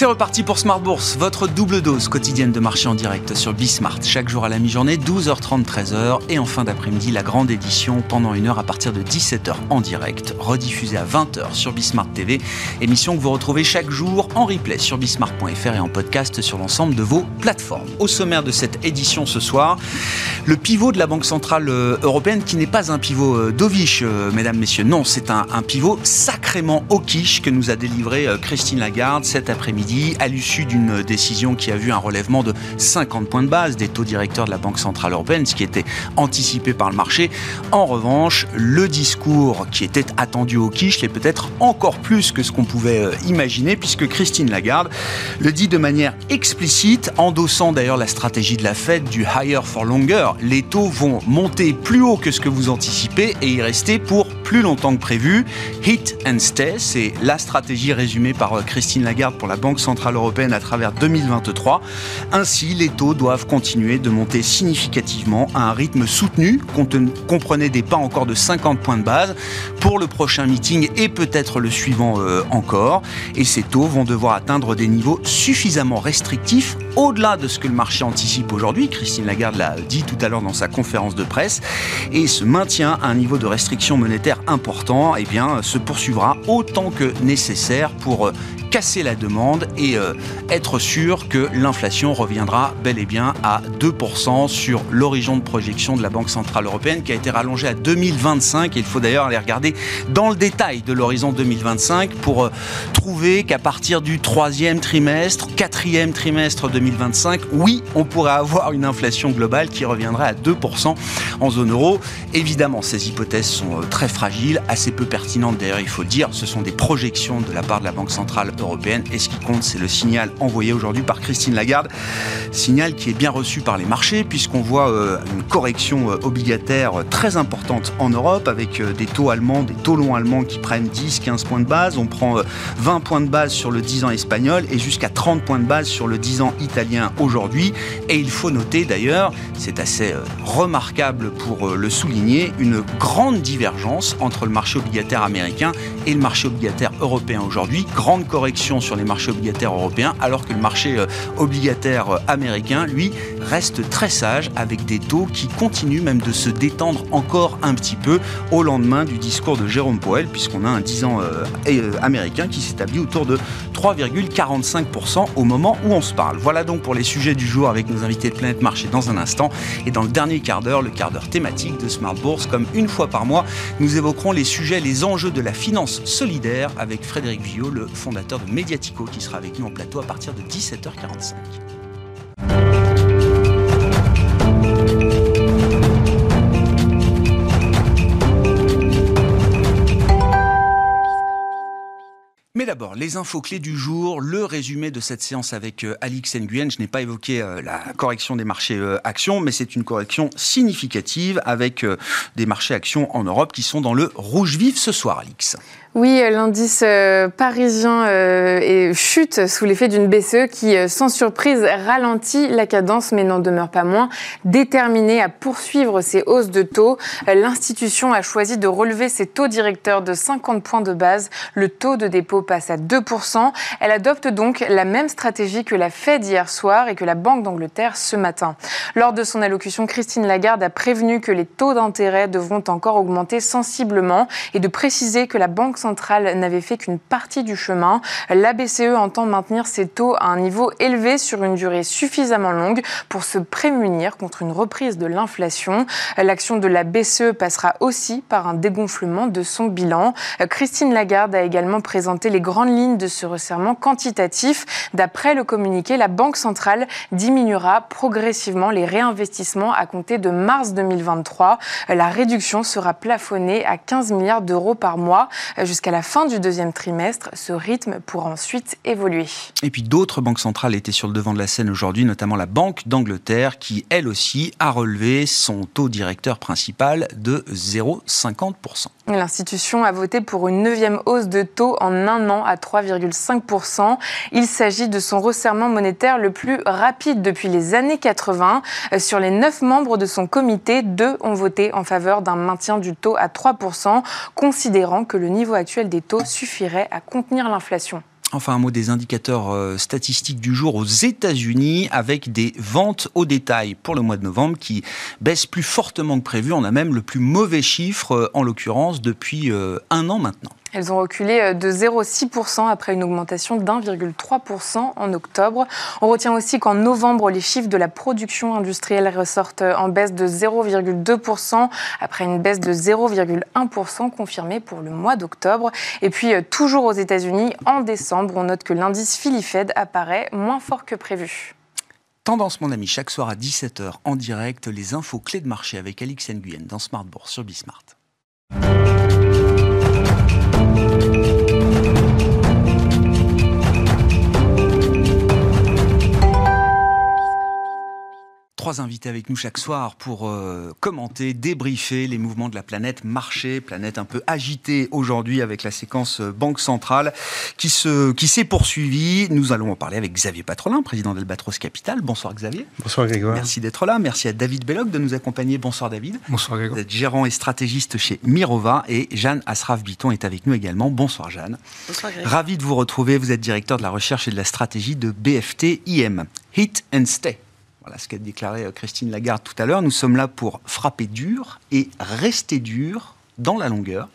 C'est reparti pour Smart Bourse, votre double dose quotidienne de marché en direct sur Bismart. Chaque jour à la mi-journée, 12h30, 13h. Et en fin d'après-midi, la grande édition pendant une heure à partir de 17h en direct, rediffusée à 20h sur Bismart TV. Émission que vous retrouvez chaque jour en replay sur bismart.fr et en podcast sur l'ensemble de vos plateformes. Au sommaire de cette édition ce soir, le pivot de la Banque Centrale euh, Européenne qui n'est pas un pivot euh, dovish, euh, mesdames, messieurs. Non, c'est un, un pivot sacrément au quiche que nous a délivré Christine Lagarde cet après-midi à l'issue d'une décision qui a vu un relèvement de 50 points de base des taux directeurs de la Banque Centrale Européenne, ce qui était anticipé par le marché. En revanche, le discours qui était attendu au quiche l'est peut-être encore plus que ce qu'on pouvait euh, imaginer, puisque Christine Lagarde le dit de manière explicite, endossant d'ailleurs la stratégie de la Fed du higher for longer. Les taux vont monter plus haut que ce que vous anticipez et y rester pour plus longtemps que prévu. Hit and stay, c'est la stratégie résumée par euh, Christine Lagarde pour la Banque centrale européenne à travers 2023. Ainsi, les taux doivent continuer de monter significativement à un rythme soutenu, comprenez des pas encore de 50 points de base pour le prochain meeting et peut-être le suivant euh, encore. Et ces taux vont devoir atteindre des niveaux suffisamment restrictifs au-delà de ce que le marché anticipe aujourd'hui. Christine Lagarde l'a dit tout à l'heure dans sa conférence de presse. Et ce maintien à un niveau de restriction monétaire important eh bien, se poursuivra autant que nécessaire pour euh, casser la demande et euh, être sûr que l'inflation reviendra bel et bien à 2% sur l'horizon de projection de la Banque Centrale Européenne qui a été rallongé à 2025. il faut d'ailleurs aller regarder dans le détail de l'horizon 2025 pour euh, trouver qu'à partir du troisième trimestre, quatrième trimestre 2025, oui, on pourrait avoir une inflation globale qui reviendrait à 2% en zone euro. Évidemment, ces hypothèses sont euh, très fragiles, assez peu pertinentes d'ailleurs, il faut le dire. Ce sont des projections de la part de la Banque Centrale européenne. Et ce qui c'est le signal envoyé aujourd'hui par Christine Lagarde. Signal qui est bien reçu par les marchés, puisqu'on voit euh, une correction euh, obligataire très importante en Europe, avec euh, des taux allemands, des taux longs allemands qui prennent 10, 15 points de base. On prend 20 points de base sur le 10 ans espagnol et jusqu'à 30 points de base sur le 10 ans italien aujourd'hui. Et il faut noter d'ailleurs, c'est assez remarquable pour le souligner, une grande divergence entre le marché obligataire américain et le marché obligataire européen aujourd'hui. Grande correction sur les marchés européens, alors que le marché euh, obligataire euh, américain, lui, reste très sage avec des taux qui continuent même de se détendre encore un petit peu au lendemain du discours de Jérôme Powell, puisqu'on a un 10 ans euh, américain qui s'établit autour de 3,45% au moment où on se parle. Voilà donc pour les sujets du jour avec nos invités de Planète Marché dans un instant. Et dans le dernier quart d'heure, le quart d'heure thématique de Smart Bourse, comme une fois par mois, nous évoquerons les sujets, les enjeux de la finance solidaire avec Frédéric Villot, le fondateur de Mediatico qui sera avec nous en plateau à partir de 17h45. Mais d'abord, les infos clés du jour, le résumé de cette séance avec euh, Alix Nguyen. Je n'ai pas évoqué euh, la correction des marchés euh, actions, mais c'est une correction significative avec des marchés actions en Europe qui sont dans le rouge vif ce soir, Alix. Oui, l'indice euh, parisien euh, chute sous l'effet d'une BCE qui, euh, sans surprise, ralentit la cadence, mais n'en demeure pas moins déterminée à poursuivre ses hausses de taux. L'institution a choisi de relever ses taux directeurs de 50 points de base. Le taux de dépôt passe à 2%. Elle adopte donc la même stratégie que la Fed hier soir et que la Banque d'Angleterre ce matin. Lors de son allocution, Christine Lagarde a prévenu que les taux d'intérêt devront encore augmenter sensiblement et de préciser que la Banque centrale n'avait fait qu'une partie du chemin. La BCE entend maintenir ses taux à un niveau élevé sur une durée suffisamment longue pour se prémunir contre une reprise de l'inflation. L'action de la BCE passera aussi par un dégonflement de son bilan. Christine Lagarde a également présenté les grandes lignes de ce resserrement quantitatif. D'après le communiqué, la Banque centrale diminuera progressivement les réinvestissements à compter de mars 2023. La réduction sera plafonnée à 15 milliards d'euros par mois jusqu'à la fin du deuxième trimestre. Ce rythme pourra ensuite évoluer. Et puis d'autres banques centrales étaient sur le devant de la scène aujourd'hui, notamment la Banque d'Angleterre, qui elle aussi a relevé son taux directeur principal de 0,50%. L'institution a voté pour une neuvième hausse de taux en un an à 3,5%. Il s'agit de son resserrement monétaire le plus rapide depuis les années 80. Sur les neuf membres de son comité, deux ont voté en faveur d'un maintien du taux à 3%, considérant que le niveau actuel des taux suffirait à contenir l'inflation. Enfin, un mot des indicateurs euh, statistiques du jour aux États-Unis avec des ventes au détail pour le mois de novembre qui baissent plus fortement que prévu. On a même le plus mauvais chiffre, euh, en l'occurrence, depuis euh, un an maintenant. Elles ont reculé euh, de 0,6% après une augmentation d'1,3% en octobre. On retient aussi qu'en novembre, les chiffres de la production industrielle ressortent en baisse de 0,2% après une baisse de 0,1% confirmée pour le mois d'octobre. Et puis, euh, toujours aux États-Unis, en décembre, on note que l'indice Philly-Fed apparaît moins fort que prévu. Tendance, mon ami, chaque soir à 17h en direct, les infos clés de marché avec Alix Nguyen dans Smart Bourse sur Bismart. フフフフ。Trois invités avec nous chaque soir pour euh, commenter, débriefer les mouvements de la planète marché, planète un peu agitée aujourd'hui avec la séquence euh, Banque centrale qui se qui s'est poursuivie. Nous allons en parler avec Xavier Patrolin, président d'Albatros Capital. Bonsoir Xavier. Bonsoir Grégoire. Merci d'être là. Merci à David Belloc de nous accompagner. Bonsoir David. Bonsoir Grégoire. Vous êtes gérant et stratégiste chez Mirova et Jeanne Asraf-Biton est avec nous également. Bonsoir Jeanne. Bonsoir Grégoire. Ravi de vous retrouver. Vous êtes directeur de la recherche et de la stratégie de BFT IM. Hit and stay. Voilà ce qu'a déclaré euh, Christine Lagarde tout à l'heure. Nous sommes là pour frapper dur et rester dur dans la longueur.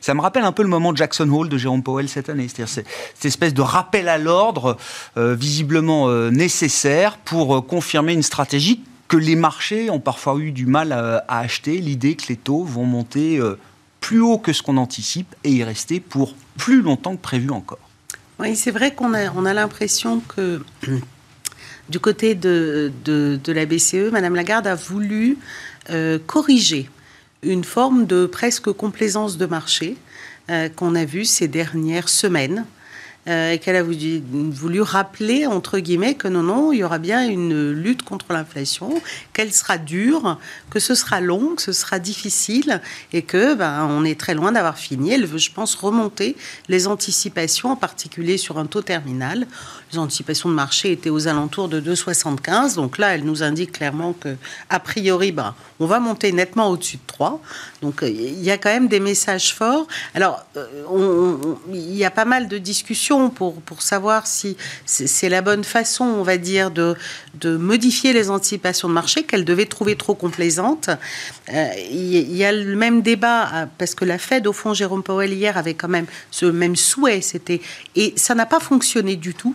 Ça me rappelle un peu le moment Jackson Hole de Jérôme Powell cette année. C'est-à-dire cette espèce de rappel à l'ordre euh, visiblement euh, nécessaire pour confirmer une stratégie que les marchés ont parfois eu du mal à, à acheter. L'idée que les taux vont monter plus haut que ce qu'on anticipe et y rester pour plus longtemps que prévu encore. Oui, c'est vrai qu'on a, on a l'impression que du côté de, la BCE, Madame Lagarde a voulu euh, corriger une forme de presque complaisance de marché euh, qu'on a vue ces dernières semaines. Euh, et qu'elle a voulu, rappeler, entre guillemets, que non, non, il y aura bien une lutte contre l'inflation, qu'elle sera dure, que ce sera long, que ce sera difficile, et que ben, on est très loin d'avoir fini. Elle veut, je pense, remonter les anticipations, en particulier sur un taux terminal. Les anticipations de marché étaient aux alentours de 2,75, donc là, elle nous indique clairement que, a priori, ben, on va monter nettement au-dessus de 3. Donc, euh, il y a quand même des messages forts. Alors, euh, il y a pas mal de discussions pour, savoir si c'est la bonne façon, on va dire, de, de modifier les anticipations de marché qu'elle devait trouver trop complaisantes. Euh, Il y, a le même débat, euh, parce que la Fed, au fond, Jérôme Powell, hier, avait quand même ce même souhait. C'était Et ça n'a pas fonctionné du tout.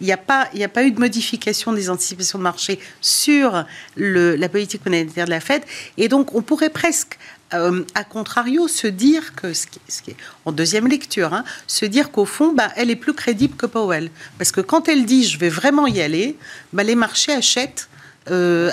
Il n'y a, pas- a pas eu de modification des anticipations de marché sur la politique monétaire de la Fed. Et donc, on pourrait presque, euh, à contrario, se dire que, ce qui, est en deuxième lecture, hein, se dire qu'au fond, bah, elle est plus crédible que Powell. Parce que quand elle dit je vais vraiment y aller, bah, les marchés achètent. euh,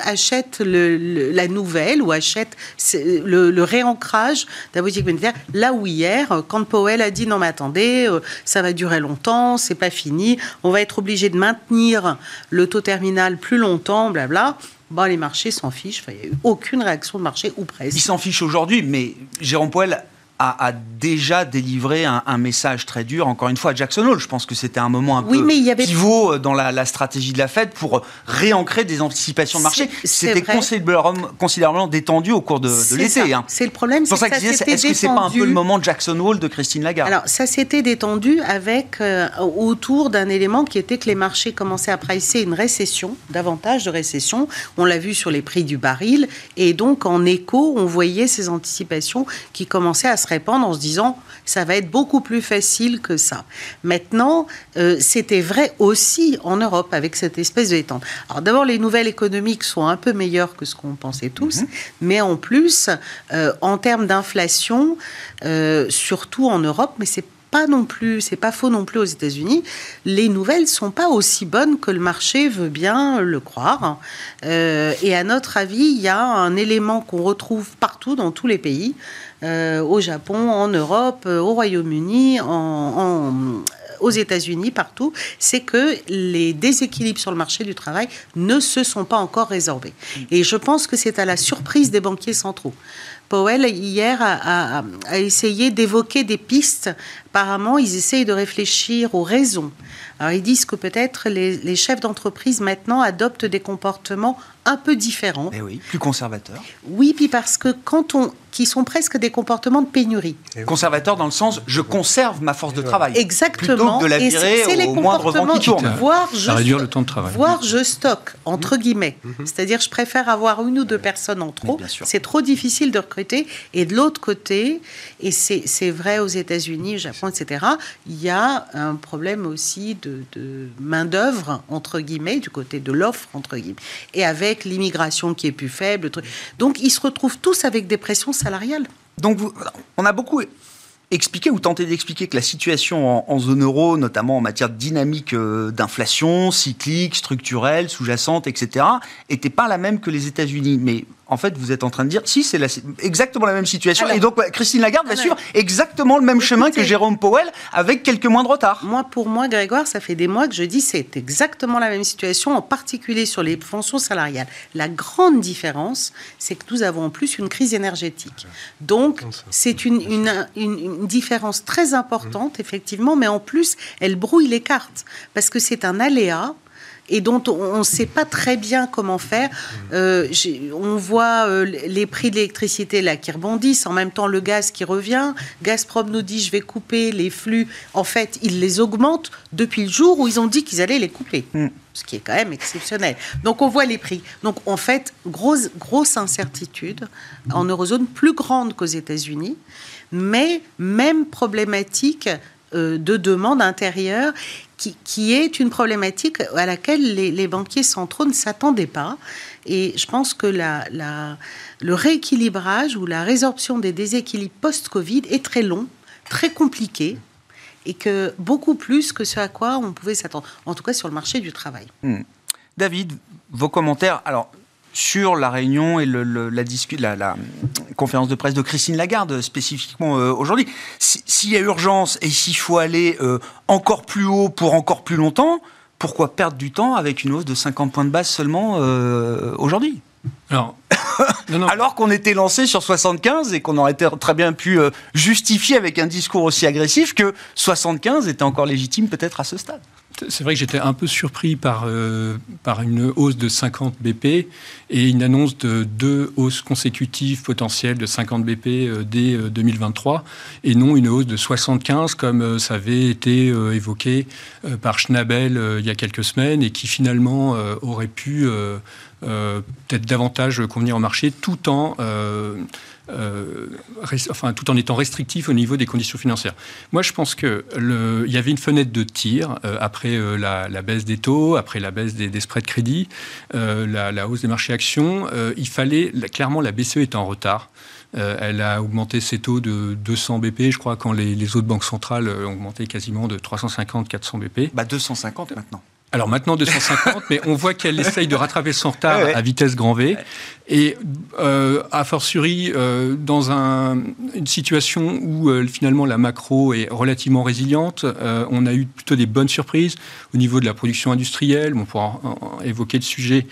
la nouvelle ou achètent le, le réancrage de la politique monétaire. Là où hier, quand Powell a dit non mais attendez, euh, ça va durer longtemps, c'est pas fini, on va être obligé de maintenir le taux terminal plus longtemps, blabla. Bon, les marchés s'en fichent. Enfin, il n'y a eu aucune réaction de marché ou presque. Il s'en fiche aujourd'hui, mais Jérôme Poel a, a déjà délivré un, un message très dur, encore une fois, à Jackson Hole. Je pense que c'était un moment un Oui, peu mais il y avait- pivot euh, dans la, la stratégie de la Fed pour réancrer des anticipations de marché. C'était considérablement, considérablement détendu au cours de, de l'été. hein. C'est le problème, C'est pour ça que est-ce que c'est pas un peu le moment Jackson Hole de Christine Lagarde? Alors, ça s'était détendu avec euh, autour d'un élément qui était que les marchés commençaient à pricer une récession, davantage de récession. On l'a vu sur les prix du baril. Et donc, en écho, on voyait ces anticipations qui commençaient à se répandre en se disant ça va être beaucoup plus facile que ça. Maintenant, euh, c'était vrai aussi en Europe avec cette espèce de détente. Alors, d'abord, les nouvelles économiques sont un peu meilleures que ce qu'on pensait tous. Mais en plus, euh, en termes d'inflation, euh, surtout en Europe, mais c'est pas non plus, c'est pas faux non plus aux États-Unis. Les nouvelles sont pas aussi bonnes que le marché veut bien le croire. Euh, et à notre avis, il y a un élément qu'on retrouve partout dans tous les pays, euh, au Japon, en Europe, euh, au Royaume-Uni, en, aux États-Unis, partout, c'est que les déséquilibres sur le marché du travail ne se sont pas encore résorbés. Et je pense que c'est à la surprise des banquiers centraux. Powell, hier, a, essayé d'évoquer des pistes. Apparemment, ils essayent de réfléchir aux raisons. Alors, ils disent que peut-être les, les chefs d'entreprise maintenant adoptent des comportements un peu différents. Eh oui, plus conservateurs. Oui, puis parce que quand on, qui sont presque des comportements de pénurie. Conservateurs dans le sens, je conserve ma force de travail. Exactement. Plutôt que de la virer au moindre vent qui tourne. Voire je, réduire le temps de travail. Voire je stocke, entre mmh. guillemets. Mmh. C'est-à-dire, je préfère avoir une ou deux personnes en trop. C'est trop difficile de recruter. Et de l'autre côté, et c'est vrai aux États-Unis, au Japon, etc., il y a un problème aussi de, main-d'œuvre, entre guillemets, du côté de l'offre, entre guillemets. Et avec l'immigration qui est plus faible. Donc ils se retrouvent tous avec des pressions salariales. Donc on a beaucoup expliqué ou tenté d'expliquer que la situation en, zone euro, notamment en matière de dynamique euh, d'inflation, cyclique, structurelle, sous-jacente, etc., n'était pas la même que les États-Unis. Mais en fait, vous êtes en train de dire, si, c'est exactement la même situation. et donc, Christine Lagarde va suivre exactement le même chemin que Jérôme Powell, avec quelques mois de retard. Moi, pour moi, Grégoire, ça fait des mois que je dis c'est exactement la même situation, en particulier sur les fonctions salariales. La grande différence, c'est que nous avons en plus une crise énergétique. Donc, c'est une, une, une, différence très importante, mmh. effectivement, mais en plus, elle brouille les cartes, parce que c'est un aléa et dont on ne sait pas très bien comment faire. Euh, on voit euh, les prix de l'électricité là qui rebondissent, en même temps le gaz qui revient. Gazprom nous dit je vais couper les flux. En fait, ils les augmentent depuis le jour où ils ont dit qu'ils allaient les couper. Mm. Ce qui est quand même exceptionnel. Donc on voit les prix. Donc en fait, grosse, grosse incertitude en eurozone, plus grande qu'aux États-Unis, mais même problématique de demande intérieure qui, est une problématique à laquelle les, banquiers centraux ne s'attendaient pas. Et je pense que la, le rééquilibrage ou la résorption des déséquilibres post-Covid est très long, très compliqué et que beaucoup plus que ce à quoi on pouvait s'attendre, en tout cas sur le marché du travail. Hmm. David, vos commentaires. Alors, sur la réunion et le, la, la, conférence de presse de Christine Lagarde spécifiquement euh, aujourd'hui. S'il y a urgence et s'il faut aller euh, encore plus haut pour encore plus longtemps, pourquoi perdre du temps avec une hausse de 50 points de base seulement euh, aujourd'hui? Alors, Alors qu'on était lancé sur 75 et qu'on aurait très bien pu justifier avec un discours aussi agressif que 75 était encore légitime peut-être à ce stade. C'est vrai que j'étais un peu surpris par, euh, par une hausse de 50 BP et une annonce de deux hausses consécutives potentielles de 50 BP euh, dès 2023 euh, et non une hausse de 75 comme ça avait été évoqué par Schnabel il y a quelques semaines et qui finalement aurait pu peut-être davantage convenir au marché tout en euh, enfin, tout en étant restrictif au niveau des conditions financières. Moi, je pense qu'il y avait une fenêtre de tir euh, après euh, la, baisse des taux, après la baisse des, spreads de crédit, la, hausse des marchés actions. il fallait, clairement, la BCE est en retard. elle a augmenté ses taux de 200 BP, je crois, quand les, autres banques centrales ont augmenté quasiment de 350-400 BP. Bah 250 maintenant. Alors maintenant 250, mais on voit qu'elle essaye de rattraper son retard à vitesse grand V. Et euh, a fortiori, euh, dans un, une situation où euh, finalement la macro est relativement résiliente, euh, on a eu plutôt des bonnes surprises au niveau de la production industrielle. On pourra évoquer le sujet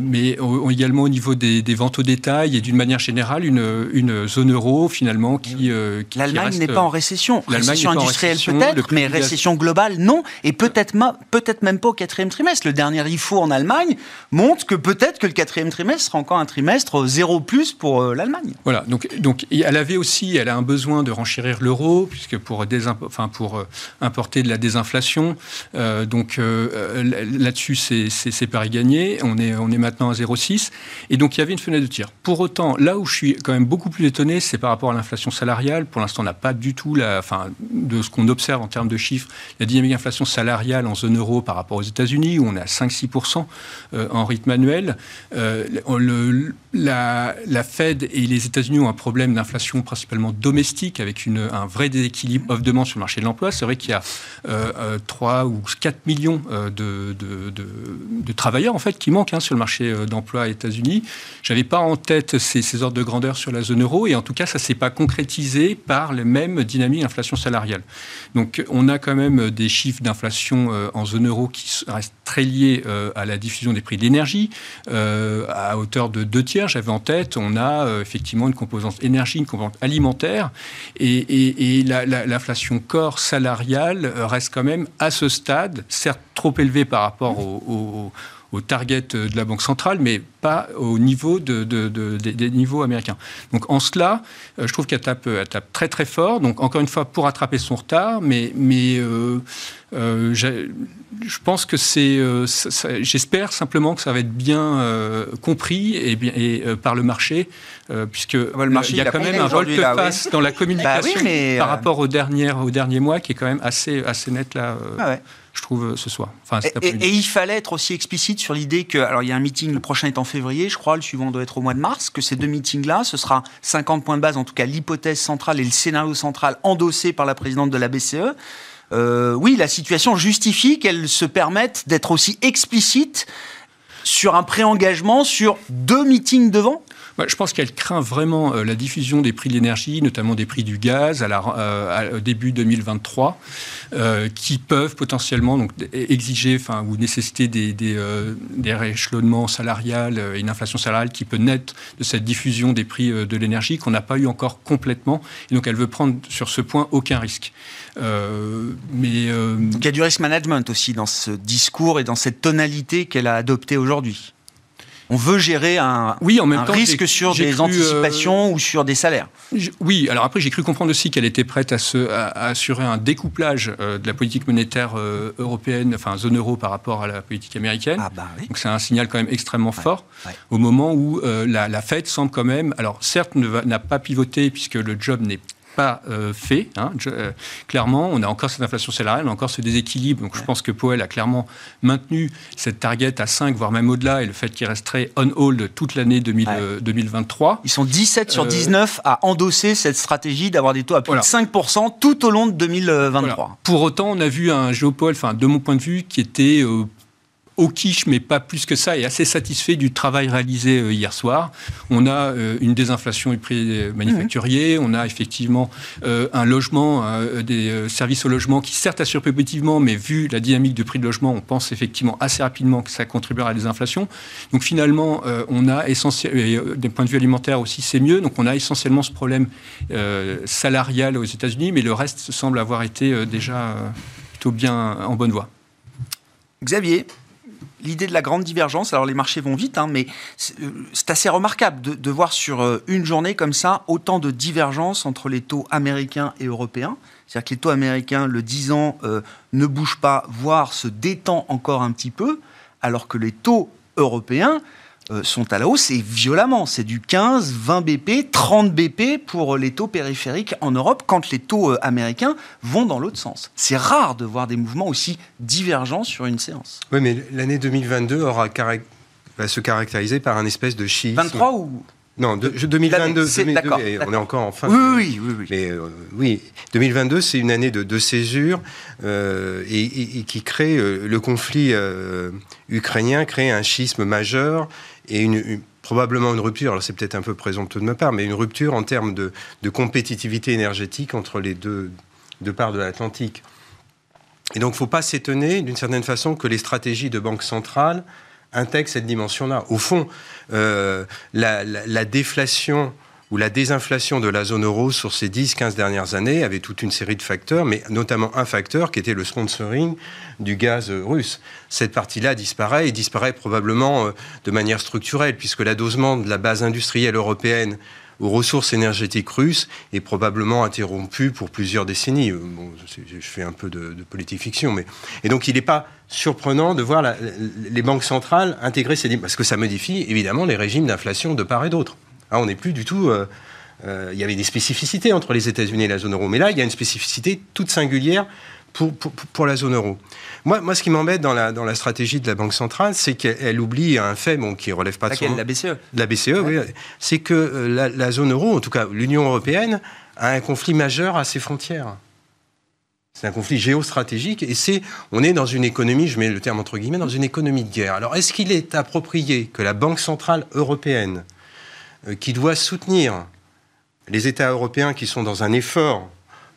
mais également au niveau des, ventes au détail et d'une manière générale une, une, zone euro finalement qui. Euh, L'Allemagne n'est pas en récession. Récession industrielle peut-être, mais récession globale non, et peut-être peut-être même pas au quatrième trimestre. Le dernier IFO en Allemagne montre que peut-être que le quatrième trimestre sera encore un trimestre zéro plus pour l'Allemagne. Voilà, donc, donc elle avait aussi, elle a un besoin de renchérir l'euro, puisque pour, enfin, pour importer de la désinflation, donc là-dessus c'est Paris gagné. On est, on est maintenant à 0,6. Et donc, il y avait une fenêtre de tir. Pour autant, là où je suis quand même beaucoup plus étonné, c'est par rapport à l'inflation salariale. Pour l'instant, on n'a pas du tout, enfin, de ce qu'on observe en termes de chiffres, la dynamique d'inflation salariale en zone euro par rapport aux États-Unis, où on est à 5-6% en rythme annuel. Le, la, Fed et les États-Unis ont un problème d'inflation principalement domestique, avec un vrai déséquilibre offre-demande sur le marché de l'emploi. C'est vrai qu'il y a 3 ou 4 millions de, travailleurs en fait qui manquent hein, sur le marché d'emploi aux États-Unis. J'avais pas en tête ces, ordres de grandeur sur la zone euro, et en tout cas, ça s'est pas concrétisé par les mêmes dynamiques d'inflation salariale. Donc, on a quand même des chiffres d'inflation euh, en zone euro qui restent très liés euh, à la diffusion des prix de l'énergie, euh, à hauteur de deux tiers. J'avais en tête, on a effectivement une composante énergie, une composante alimentaire, et, l'inflation corps salariale reste quand même à ce stade, certes trop élevée par rapport au au target de la Banque centrale, mais pas au niveau de, de, de, des niveaux américains. Donc en cela, euh, je trouve qu'elle tape, elle tape très très fort. Donc encore une fois, pour rattraper son retard, mais, mais euh, euh, je pense que c'est. Euh, j'espère simplement que ça va être bien euh, compris et, bien, et par le marché, puisque le marché, il y a, quand même un volte-face dans la bah communication oui, mais par rapport aux derniers, aux derniers mois qui est quand même assez, assez net là. Ah ouais je trouve, ce soir. Enfin, et, et, il fallait être aussi explicite sur l'idée que, alors il y a un meeting, le prochain est en février, je crois, le suivant doit être au mois de mars, que ces deux meetings-là, ce sera 50 points de base, en tout cas l'hypothèse centrale et le scénario central endossé par la présidente de la BCE. Euh, oui, la situation justifie qu'elle se permette d'être aussi explicite sur un préengagement sur deux meetings devant je pense qu'elle craint vraiment euh, la diffusion des prix de l'énergie, notamment des prix du gaz, à la, euh, début 2023, euh, qui peuvent potentiellement donc, exiger ou nécessiter des, des, euh, rééchelonnements salariales et une inflation salariale qui peut naître de cette diffusion des prix de l'énergie qu'on n'a pas eu encore complètement. Et donc elle veut prendre sur ce point aucun risque. mais il y a du risk management aussi dans ce discours et dans cette tonalité qu'elle a adoptée aujourd'hui on veut gérer un, oui, en même un temps, risque sur des cru, anticipations euh, ou sur des salaires. Oui, alors après j'ai cru comprendre aussi qu'elle était prête à, se, à, à, assurer un découplage euh, de la politique monétaire euh, européenne, enfin zone euro par rapport à la politique américaine. Ah bah oui. Donc c'est un signal quand même extrêmement Ouais, fort ouais. au moment où euh, la, la Fed semble quand même, alors certes n'a pas pivoté puisque le job n'est pas euh, fait. hein. Je- euh, clairement, on a encore cette inflation salariale, on a encore ce déséquilibre. Donc, je pense que Powell a clairement maintenu cette target à 5, voire même au-delà, et le fait qu'il resterait on hold toute l'année 2000, Ouais. euh, 2023. Ils sont 17 sur Euh, 19 à endosser cette stratégie d'avoir des taux à plus Voilà. de 5% tout au long de 2023. Voilà. Pour autant, on a vu un géopole, enfin, de mon point de vue, qui était au quiche, mais pas plus que ça, et assez satisfait du travail réalisé euh, hier soir. On a euh, une désinflation du prix des manufacturiers, on a effectivement euh, un logement, des services au logement qui certes assurent positivement, mais vu la dynamique de prix de logement, on pense effectivement assez rapidement que ça contribuera à la désinflation. Donc finalement, on a essentiellement, des points de vue alimentaires aussi, c'est mieux. Donc on a essentiellement ce problème salarial aux États-Unis, mais le reste semble avoir été déjà plutôt bien en bonne voie. Xavier, l'idée de la grande divergence, alors les marchés vont vite, hein, mais c'est euh, c'est assez remarquable de, de voir sur euh, une journée comme ça autant de divergences entre les taux américains et européens. C'est-à-dire que les taux américains, le 10 ans, euh, ne bougent pas, voire se détend encore un petit peu, alors que les taux européens euh, sont à la hausse et violemment. C'est du 15, 20 BP, 30 BP pour les taux périphériques en Europe quand les taux euh, américains vont dans l'autre sens. C'est rare de voir des mouvements aussi divergents sur une séance. Oui, mais l'année 2022 aura carac- va se caractériser par un espèce de schisme. 23 ou Non, de- je- 2022. C'est- 2022, d'accord, et on est encore en fin. Oui, oui, oui, oui. Mais euh, oui, 2022, c'est une année de, de césure euh, et, et- et qui crée euh, le conflit ukrainien, crée un schisme majeur et probablement une rupture. Alors c'est peut-être un peu présomptueux de ma part, mais une rupture en termes de, compétitivité énergétique entre les deux, deux parts de l'Atlantique. Et donc, il ne faut pas s'étonner, d'une certaine façon, que les stratégies de banque centrale intègrent cette dimension-là. Au fond, euh, la déflation ou la désinflation de la zone euro sur ces 10-15 dernières années avait toute une série de facteurs, mais notamment un facteur qui était le sponsoring du gaz russe. Cette partie-là disparaît et disparaît probablement euh, de manière structurelle, puisque l'adosement de la base industrielle européenne aux ressources énergétiques russes est probablement interrompu pour plusieurs décennies. Euh, Bon, je, fais un peu de, politique fiction, mais et donc il n'est pas surprenant de voir les banques centrales intégrer ces parce que ça modifie évidemment les régimes d'inflation de part et d'autre. Hein, on n'est plus du tout. euh, euh, il y avait des spécificités entre les États-Unis et la zone euro, mais là il y a une spécificité toute singulière pour, pour, pour la zone euro. Moi, moi, ce qui m'embête dans la, dans la stratégie de la Banque centrale, c'est qu'elle oublie un fait bon, qui ne relève pas de Laquelle son... La BCE la BCE, oui. C'est que euh, la, la zone euro, en tout cas l'Union européenne, a un conflit majeur à ses frontières. C'est un conflit géostratégique et c'est, on est dans une économie, je mets le terme entre guillemets, dans une économie de guerre. Alors est-ce qu'il est approprié que la Banque centrale européenne, qui doit soutenir les États européens qui sont dans un effort,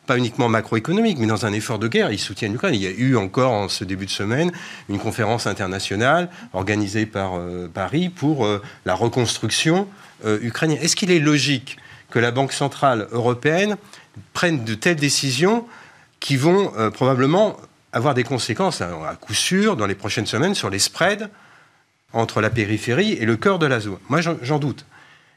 pas uniquement macroéconomique, mais dans un effort de guerre, ils soutiennent l'Ukraine. Il y a eu encore en ce début de semaine une conférence internationale organisée par euh, Paris pour euh, la reconstruction euh, ukrainienne. Est-ce qu'il est logique que la Banque centrale européenne prenne de telles décisions qui vont euh, probablement avoir des conséquences, hein, à coup sûr, dans les prochaines semaines, sur les spreads entre la périphérie et le cœur de la zone? Moi, j'en doute.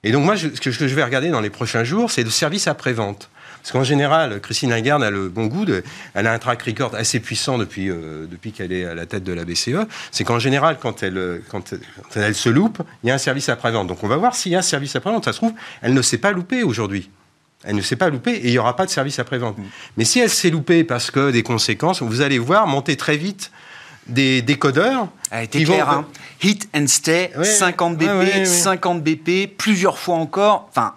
Et donc, moi, je- ce que je vais regarder dans les prochains jours, c'est le service après-vente. Parce qu'en général, Christine Lagarde a le bon goût, de, elle a un track record assez puissant depuis, euh, depuis qu'elle est à la tête de la BCE. C'est qu'en général, quand elle, quand, quand elle se loupe, il y a un service après-vente. Donc on va voir s'il y a un service après-vente. Ça se trouve, elle ne s'est pas loupée aujourd'hui. Elle ne s'est pas loupée et il n'y aura pas de service après-vente. Mais si elle s'est loupée parce que des conséquences, vous allez voir monter très vite des décodeurs. a été qui vont-. Hein. Hit and stay, Ouais. 50 BP, Ouais, ouais, ouais. 50 BP, plusieurs fois encore. Enfin,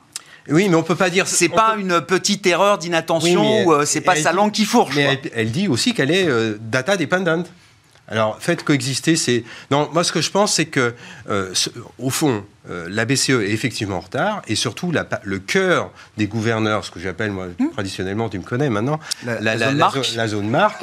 Oui, mais on peut pas dire. c'est pas peut- une petite erreur d'inattention Oui, ou euh, c'est pas elle sa langue qui fourche. Mais elle, elle dit aussi qu'elle est euh, data dependent. Alors, faites coexister, c'est. Non, moi, ce que je pense, c'est que, euh, ce- au fond, la BCE est effectivement en retard, et surtout, la le cœur des gouverneurs, ce que j'appelle, moi, traditionnellement, tu me connais maintenant, Hmm. La- la zone marque. zone marque,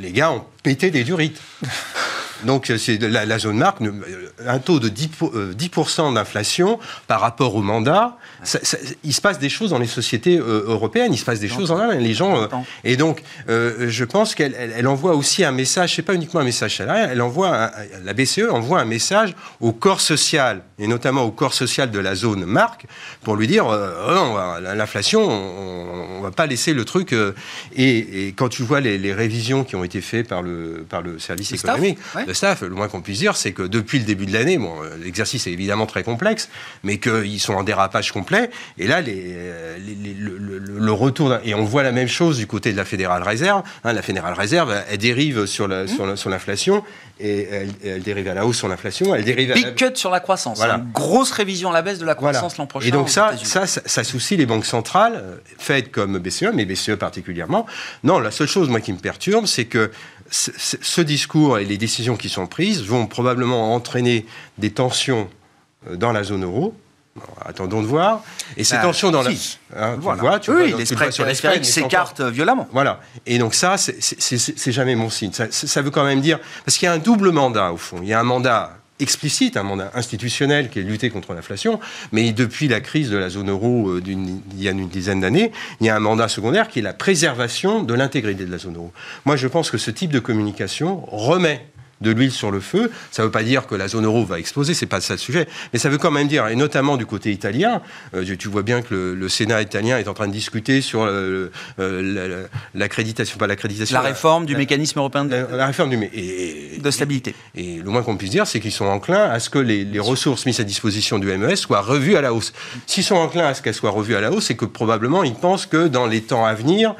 les gars ont pété des durites. Donc, euh, c'est la, la zone marque, ne- euh, un taux de 10%, pour- euh, 10% d'inflation par rapport au mandat. ça- ça- il se passe des choses dans les sociétés européennes, il se passe des choses en Allemagne. Les gens. et donc, euh, je pense qu'elle elle, elle envoie aussi un message, c'est pas uniquement un message salarial, elle envoie, un- la BCE envoie un message au corps social, et notamment au corps social de la zone marque, pour lui dire, euh, Oh l'inflation, on, on va pas laisser le truc. euh, et, et quand tu vois les, les révisions qui ont été faites par le, par le service Le staff, économique, ouais. Le staff, le moins qu'on puisse dire, c'est que depuis le début de l'année, bon, euh, l'exercice est évidemment très complexe, mais qu'ils sont en dérapage complet. Et là, les, euh, les- les- le, le- le retour, et on voit la même chose du côté de la Fédérale Réserve. hein, la Fédérale Réserve, elle dérive sur la- sur la- sur l'inflation, et elle, elle dérive à la hausse sur l'inflation, elle dérive à la- Big cut sur la croissance. Voilà. Une grosse révision à la baisse de la croissance l'an prochain. Et donc ça, ça, ça soucie les banques centrales, euh, faites comme BCE, mais BCE particulièrement. Non, la seule chose, moi, qui me perturbe, c'est que ce, discours et les décisions qui sont prises vont probablement entraîner des tensions euh, dans la zone euro. Attendons de voir. Et ces Ah, tensions dans si. la... Hein, tu Voilà. vois, tu oui, vois, les spreads mais s'écartent violemment. voilà. Et donc ça, c'est- jamais mon signe. Ça, ça veut quand même dire... Parce qu'il y a un double mandat, au fond. Il y a un mandat explicite, un mandat institutionnel qui est lutter contre l'inflation, mais depuis la crise de la zone euro euh, il y a une dizaine d'années, il y a un mandat secondaire qui est la préservation de l'intégrité de la zone euro. Moi, je pense que ce type de communication remet de l'huile sur le feu. Ça ne veut pas dire que la zone euro va exploser, c'est pas ça le sujet, mais ça veut quand même dire, et notamment du côté italien, euh, tu vois bien que le, le Sénat italien est en train de discuter sur euh, euh, la- la- l'accréditation, pas l'accréditation, La réforme du la- mécanisme européen de, la, la réforme du et, de stabilité. et le moins qu'on puisse dire, c'est qu'ils sont enclins à ce que les, les ressources mises à disposition du MES soient revues à la hausse. S'ils sont enclins à ce qu'elles soient revues à la hausse, c'est que probablement ils pensent que dans les temps à venir,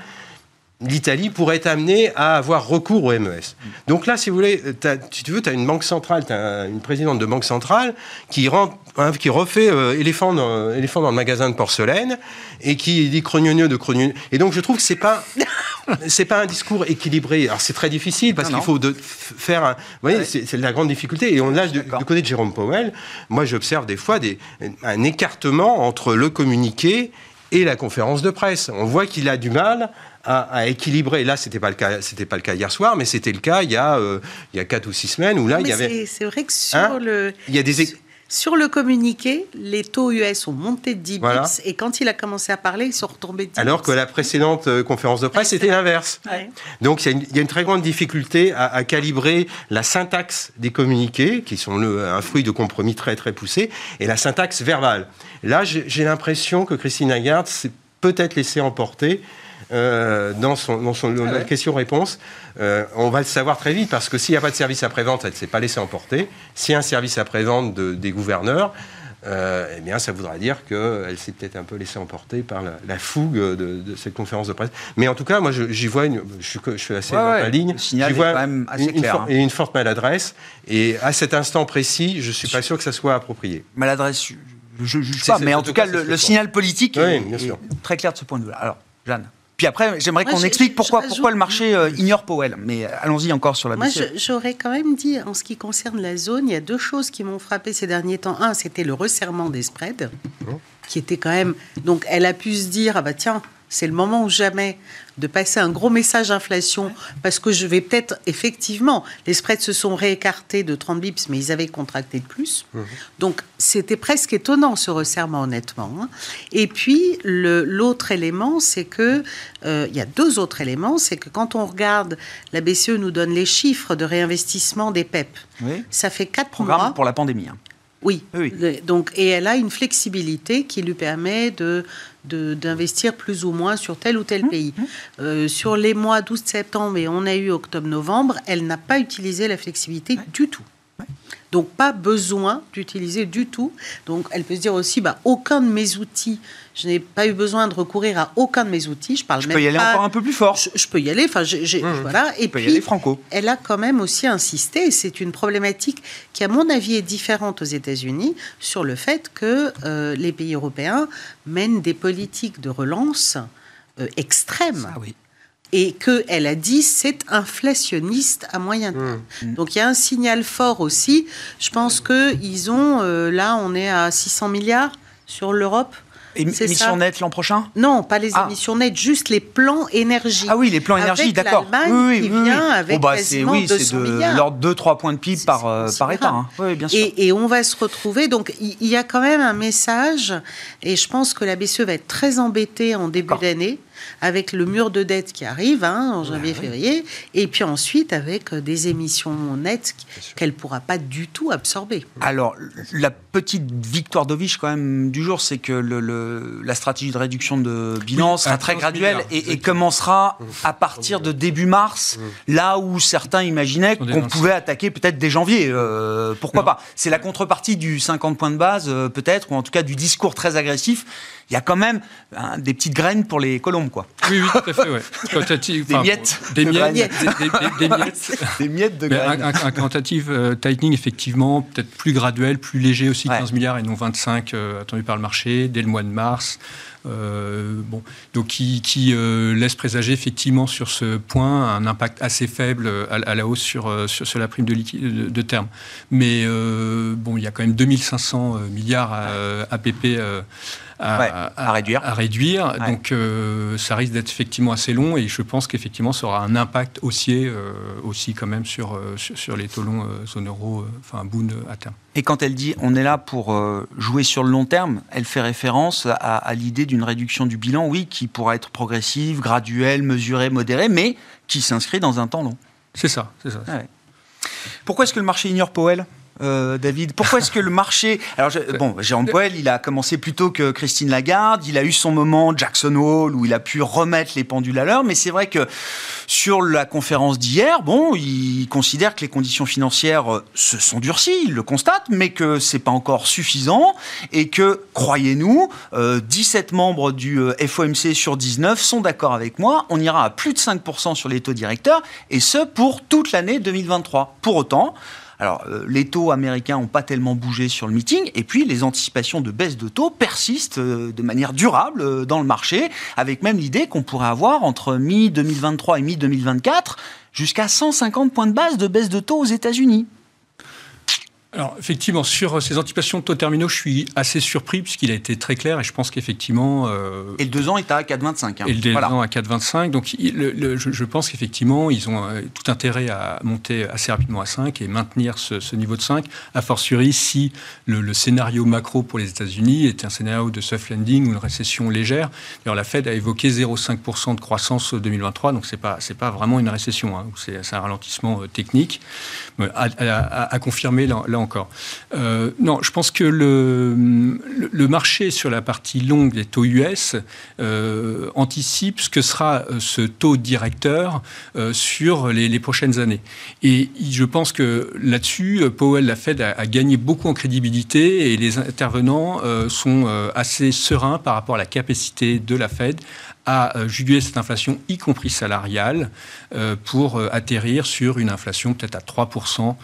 l'Italie pourrait être amenée à avoir recours au MES. Donc là, si vous voulez, si tu veux, tu as une banque centrale, tu as une présidente de banque centrale qui, hein, qui refait euh, éléphant, dans, éléphant dans le magasin de porcelaine et qui dit crognonieux de crognonieux. Et donc je trouve que c'est pas c'est pas un discours équilibré. Alors c'est très difficile parce qu'il faut de, faire un. Vous voyez, Ouais. c'est la grande difficulté. Et on l'a du, côté de Jérôme Powell. Moi, j'observe des fois des, un écartement entre le communiqué et la conférence de presse. On voit qu'il a du mal à, à équilibrer. Là, c'était pas le cas. C'était pas le cas hier soir, mais c'était le cas il y a euh, il y a quatre ou six semaines où là, il y avait. c'est- vrai que sur Hein le Il y a des. sur le communiqué, les taux US ont monté de 10 Voilà. bips et quand il a commencé à parler, ils sont retombés de 10 Alors que la précédente euh, conférence de presse, c'était l'inverse. Ouais. Donc il y, a une- il y a une très grande difficulté à, à calibrer la syntaxe des communiqués, qui sont le- un fruit de compromis très très poussé, et la syntaxe verbale. Là, j'ai j'ai l'impression que Christine Lagarde s'est peut-être laissée emporter. Euh, dans son, dans son Ah ouais. question-réponse, Euh, on va le savoir très vite parce que s'il n'y a pas de service après-vente, elle ne s'est pas laissée emporter. S'il y a un service après-vente de- des gouverneurs, euh, eh bien, ça voudra dire qu'elle s'est peut-être un peu laissée emporter par la, fougue de, cette conférence de presse. Mais en tout cas, moi, j'y vois une. Je suis, je suis assez dans la ligne. J'y vois quand même assez une, clair, hein. une, forte maladresse. Et à cet instant précis, je ne suis pas sûr que ça soit approprié. Maladresse, je ne juge pas, mais en tout cas, le, signal politique est, très clair de ce point de vue-là. Alors, Jeanne puis après, j'aimerais qu'on explique pourquoi, pourquoi le marché euh, ignore Powell. Mais euh, allons-y encore sur la Moi, j'aurais quand même dit, en ce qui concerne la zone, il y a deux choses qui m'ont frappé ces derniers temps. Un, c'était le resserrement des spreads, oh. qui était quand même. Donc, elle a pu se dire, ah bah tiens, c'est le moment ou jamais de passer un gros message inflation parce que je vais peut-être effectivement, les spreads se sont réécartés de 30 bips, mais ils avaient contracté de plus. Mmh. Donc c'était presque étonnant ce resserrement honnêtement. Hein. Et puis l'autre élément, c'est que euh, il y a deux autres éléments, c'est que quand on regarde, la BCE nous donne les chiffres de réinvestissement des PEP. Ça fait quatre Programme mois. pour la pandémie. Hein. Oui. oui. Donc, et elle a une flexibilité qui lui permet de d'investir plus ou moins sur tel ou tel mmh, pays. Mmh. Euh, sur les mois 12 septembre et on a eu octobre-novembre, elle n'a pas utilisé la flexibilité du tout. Donc pas besoin d'utiliser du tout. Donc elle peut se dire aussi, bah, aucun de mes outils, je n'ai pas eu besoin de recourir à aucun de mes outils. Je parle je peux y aller encore un peu plus fort. Je, peux y aller. Enfin, mmh. voilà. Et puis, y aller franco. Elle a quand même aussi insisté. C'est une problématique qui, à mon avis, est différente aux États-Unis sur le fait que euh, les pays européens mènent des politiques de relance euh, extrêmes. Ah oui et qu'elle a dit c'est inflationniste à moyen terme. Mmh. Donc il y a un signal fort aussi. Je pense qu'ils ont, euh, là on est à 600 milliards sur l'Europe. Émissions nettes l'an prochain? Non, pas les ah. émissions nettes, juste les plans énergie. Ah oui, les plans énergie, d'accord. Oui, oui, qui vient avec oh bah, quasiment oui, 200 de l'ordre 2-3 points de PIB par, euh, par État. Hein. Oui, bien sûr. Et, et, on va se retrouver. Donc, il y, a quand même un message, et je pense que la BCE va être très embêtée en début d'année avec le mur de dette qui arrive hein, en janvier-février, et puis ensuite avec euh, des émissions nettes qu'elle ne pourra pas du tout absorber. Alors, la petite victoire d'Ovich quand même du jour, c'est que le, la stratégie de réduction de bilan sera très graduelle et, commencera à partir de début mars, là où certains imaginaient qu'on pouvait attaquer peut-être dès janvier. Euh, pourquoi pas. C'est la contrepartie du 50 points de base, euh, peut-être, ou en tout cas du discours très agressif il y a quand même hein, des petites graines pour les colombes, quoi. Oui, oui, tout à fait, ouais. des, miettes des, miettes. Des, miettes. des miettes de graines. Un, un, quantitative euh, tightening, effectivement, peut-être plus graduel, plus léger aussi, 15 milliards et non 25 euh, attendus par le marché dès le mois de mars. Euh, bon, donc qui, laisse présager effectivement sur ce point un impact assez faible à, la hausse sur, sur, la prime de, de, de terme. Mais bon, il y a quand même 2500 milliards APP à, réduire. À réduire. Donc euh, ça risque d'être effectivement assez long et je pense qu'effectivement ça aura un impact haussier euh, aussi quand même sur, euh, sur, les taux longs zone euro, enfin Bund à terme. Et quand elle dit on est là pour jouer sur le long terme, elle fait référence à, l'idée d'une réduction du bilan, oui, qui pourra être progressive, graduelle, mesurée, modérée, mais qui s'inscrit dans un temps long. C'est ça, c'est ça. Pourquoi est-ce que le marché ignore Powell? Euh, David. Pourquoi est-ce que le marché... Alors, bon, Jérôme Powell, il a commencé plus tôt que Christine Lagarde, il a eu son moment Jackson Hole où il a pu remettre les pendules à l'heure, mais c'est vrai que sur la conférence d'hier, bon, il considère que les conditions financières euh, se sont durcies, il le constate, mais que c'est pas encore suffisant et que, croyez-nous, 17 euh, membres du FOMC sur 19 sont d'accord avec moi, on ira à plus de 5% sur les taux directeurs et ce pour toute l'année 2023. Pour autant, alors, euh, les taux américains n'ont pas tellement bougé sur le meeting, et puis les anticipations de baisse de taux persistent euh, de manière durable euh, dans le marché, avec même l'idée qu'on pourrait avoir entre mi-2023 et mi-2024 jusqu'à 150 points de base de baisse de taux aux États-Unis. Alors, effectivement, sur ces anticipations de taux terminaux, je suis assez surpris puisqu'il a été très clair et je pense qu'effectivement. Euh, et le 2 ans est à 4,25. Hein. Et le 2 ans à 4,25. Donc, je, pense qu'effectivement, ils ont euh, tout intérêt à monter assez rapidement à 5 et maintenir ce, niveau de 5, a fortiori si le, scénario macro pour les États-Unis est un scénario de soft landing ou une récession légère. D'ailleurs, la Fed a évoqué 0,5% de croissance 2023, donc ce n'est pas, pas vraiment une récession, hein. c'est un ralentissement euh, technique. À, confirmer là, là Euh, non, je pense que le, le, marché sur la partie longue des taux US euh, anticipe ce que sera euh, ce taux directeur sur les, prochaines années. Et je pense que là-dessus, Powell, la Fed, a, gagné beaucoup en crédibilité et les intervenants sont assez sereins par rapport à la capacité de la Fed à euh, juguler cette inflation, y compris salariale, euh, pour euh, atterrir sur une inflation peut-être à 3%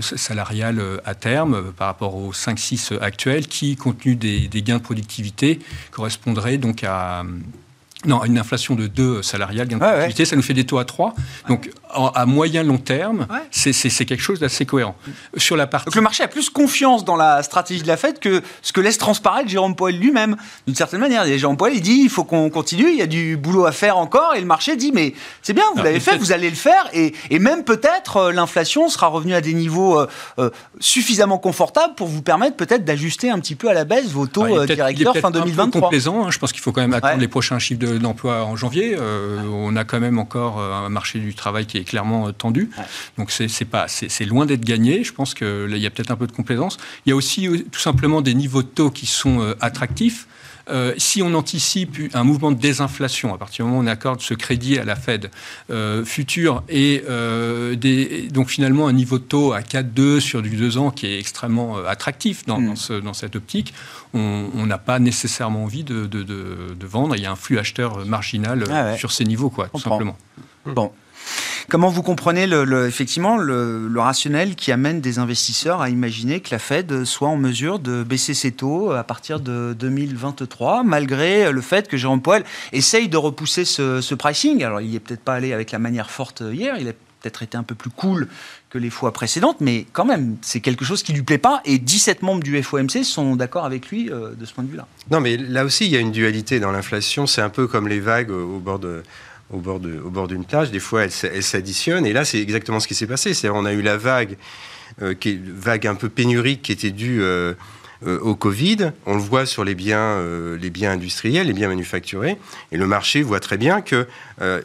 salariale à terme par rapport aux 5-6 actuels, qui, compte tenu des, des, gains de productivité, correspondrait donc à non, une inflation de 2 salariale, gain de productivité, ça nous fait des taux à 3. Donc, à moyen long terme, c'est quelque chose d'assez cohérent. Sur la partie... Donc, le marché a plus confiance dans la stratégie de la Fed que ce que laisse transparaître Jérôme Powell lui-même. D'une certaine manière, Jérôme Powell, il dit il faut qu'on continue, il y a du boulot à faire encore, et le marché dit mais c'est bien, vous l'avez fait, vous allez le faire, et, et même peut-être euh, l'inflation sera revenue à des niveaux euh, euh, suffisamment confortables pour vous permettre peut-être d'ajuster un petit peu à la baisse vos taux directeurs fin 2023. Un peu complaisant, hein. je pense qu'il faut quand même attendre les prochains chiffres de d'emploi en janvier. Euh, on a quand même encore un marché du travail qui est clairement euh, tendu. Donc c'est pas, c'est loin d'être gagné. Je pense qu'il y a peut-être un peu de complaisance. Il y a aussi tout simplement des niveaux de taux qui sont attractifs. Euh, si on anticipe un mouvement de désinflation, à partir du moment où on accorde ce crédit à la Fed euh, futur et euh, des, donc finalement un niveau de taux à 4,2 sur du 2 ans qui est extrêmement attractif dans, mm. dans, cette optique, on n'a pas nécessairement envie de, de, de, vendre. Il y a un flux acheteur marginal ah sur ces niveaux, quoi, tout simplement. Bon. Comment vous comprenez effectivement le, rationnel qui amène des investisseurs à imaginer que la Fed soit en mesure de baisser ses taux à partir de 2023, malgré le fait que Jérôme Powell essaye de repousser ce, pricing? Alors, il n'y est peut-être pas allé avec la manière forte hier, il a peut-être été un peu plus cool que les fois précédentes, mais quand même, c'est quelque chose qui lui plaît pas, et 17 membres du FOMC sont d'accord avec lui euh, de ce point de vue-là. Non, mais là aussi, il y a une dualité dans l'inflation, c'est un peu comme les vagues au bord de au bord, de, d'une plage. Des fois, elles, s'additionnent. Et là, c'est exactement ce qui s'est passé. C'est on a eu la vague, euh, qui vague un peu pénurique, qui était due euh, euh, au Covid. On le voit sur les biens, les biens industriels, les biens manufacturés. Et le marché voit très bien qu'il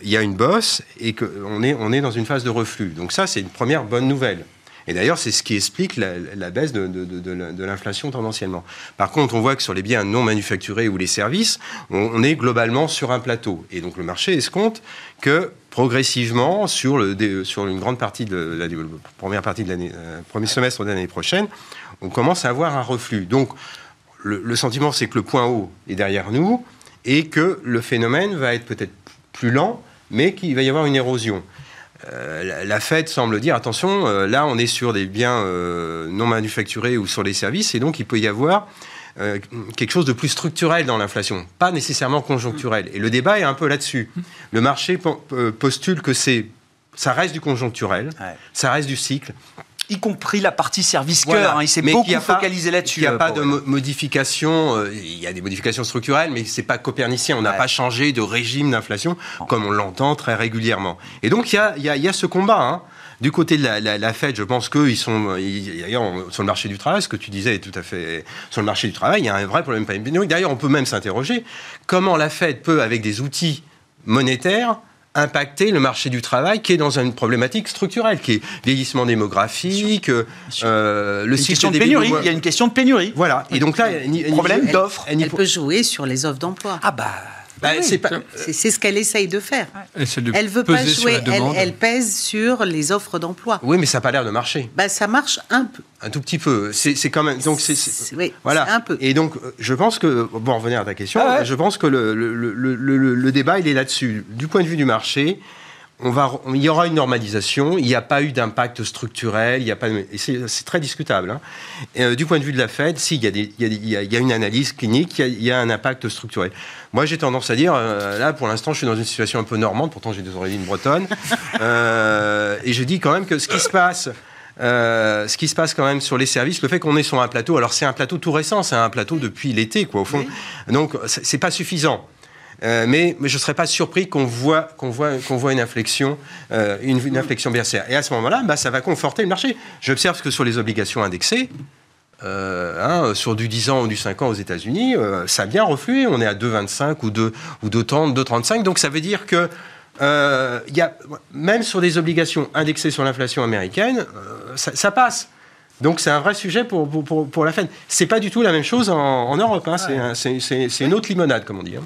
y a une bosse et qu'on est, on est dans une phase de reflux. Donc ça, c'est une première bonne nouvelle. Et d'ailleurs, c'est ce qui explique la, baisse de, l'inflation tendanciellement. Par contre, on voit que sur les biens non manufacturés ou les services, on, est globalement sur un plateau. Et donc le marché escompte que progressivement, sur, une grande partie de la, première partie de l'année, euh, premier semestre de l'année prochaine, on commence à avoir un reflux. Donc le sentiment, c'est que le point haut est derrière nous et que le phénomène va être peut-être plus lent, mais qu'il va y avoir une érosion. Euh, la Fed semble dire attention, euh, là on est sur des biens euh, non manufacturés ou sur les services, et donc il peut y avoir quelque chose de plus structurel dans l'inflation, pas nécessairement conjoncturel. Et le débat est un peu là-dessus. Le marché postule que c'est, ça reste du conjoncturel, ça reste du cycle, y compris la partie service cœur. Hein, il s'est beaucoup focalisé là-dessus. Il n'y a pas de modification. Euh, il y a des modifications structurelles, mais c'est pas copernicien. On n'a pas changé de régime d'inflation comme on l'entend très régulièrement. Et donc il y a, y a, ce combat. Hein. Du côté de la, Fed, je pense qu'ils sont, d'ailleurs, sur le marché du travail, ce que tu disais est tout à fait, sur le marché du travail, il y a un vrai problème D'ailleurs, on peut même s'interroger comment la Fed peut, avec des outils monétaires, impacter le marché du travail qui est dans une problématique structurelle, qui est vieillissement démographique, euh, le cycle de pénurie. Il y a une question de pénurie. Voilà. Et donc là, il y a un problème d'offre. Elle, elle, peut jouer sur les offres d'emploi. Ah bah bah, c'est ce qu'elle essaye de faire. elle veut pas jouer, elle, pèse sur les offres d'emploi. Oui, mais ça n'a pas l'air de marcher. Bah, ça marche un peu. Un tout petit peu. C'est quand même. Donc c'est. Oui, voilà. Un peu. Et donc, je pense que bon, revenir à ta question. Ah je pense que le, le, le, le débat, il est là-dessus. Du point de vue du marché, on va, il y aura une normalisation. Il n'y a pas eu d'impact structurel. Il y a pas, c'est très discutable. Hein. Euh, du point de vue de la Fed, si il y a, des, il y a, il y a une analyse clinique, il y a, un impact structurel. Moi, j'ai tendance à dire, euh, là, pour l'instant, je suis dans une situation un peu normande. Pourtant, j'ai des origines bretonnes, euh, et je dis quand même que ce qui se passe. ce qui se passe quand même sur les services, le fait qu'on est sur un plateau, alors c'est un plateau tout récent, c'est un plateau depuis l'été, quoi, au fond. Donc, c'est pas suffisant. Euh, mais, je ne serais pas surpris qu'on voit, qu'on voit, qu'on voit une inflexion, euh, une, une, inflexion bercière. Et à ce moment-là, bah, ça va conforter le marché. J'observe que sur les obligations indexées, euh, hein, sur du 10 ans ou du 5 ans aux États-Unis, ça a bien reflué. On est à 2,25 ou 2, ou 2,30, 2,35. Donc ça veut dire que y a, même sur des obligations indexées sur l'inflation américaine, ça, ça, passe. Donc c'est un vrai sujet pour, pour, pour, la Fed. C'est pas du tout la même chose en, Europe. Hein. C'est une autre limonade, comme on dit. Hein.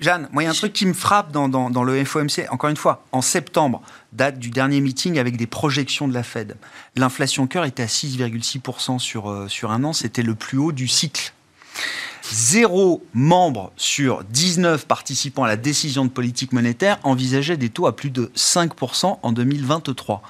Jeanne, moi, il y a un truc qui me frappe dans, dans, le FOMC. Encore une fois, en septembre, date du dernier meeting avec des projections de la Fed. L'inflation cœur était à 6,6% sur, euh, sur un an. C'était le plus haut du cycle. Zéro membre sur 19 participants à la décision de politique monétaire envisageait des taux à plus de 5% en 2023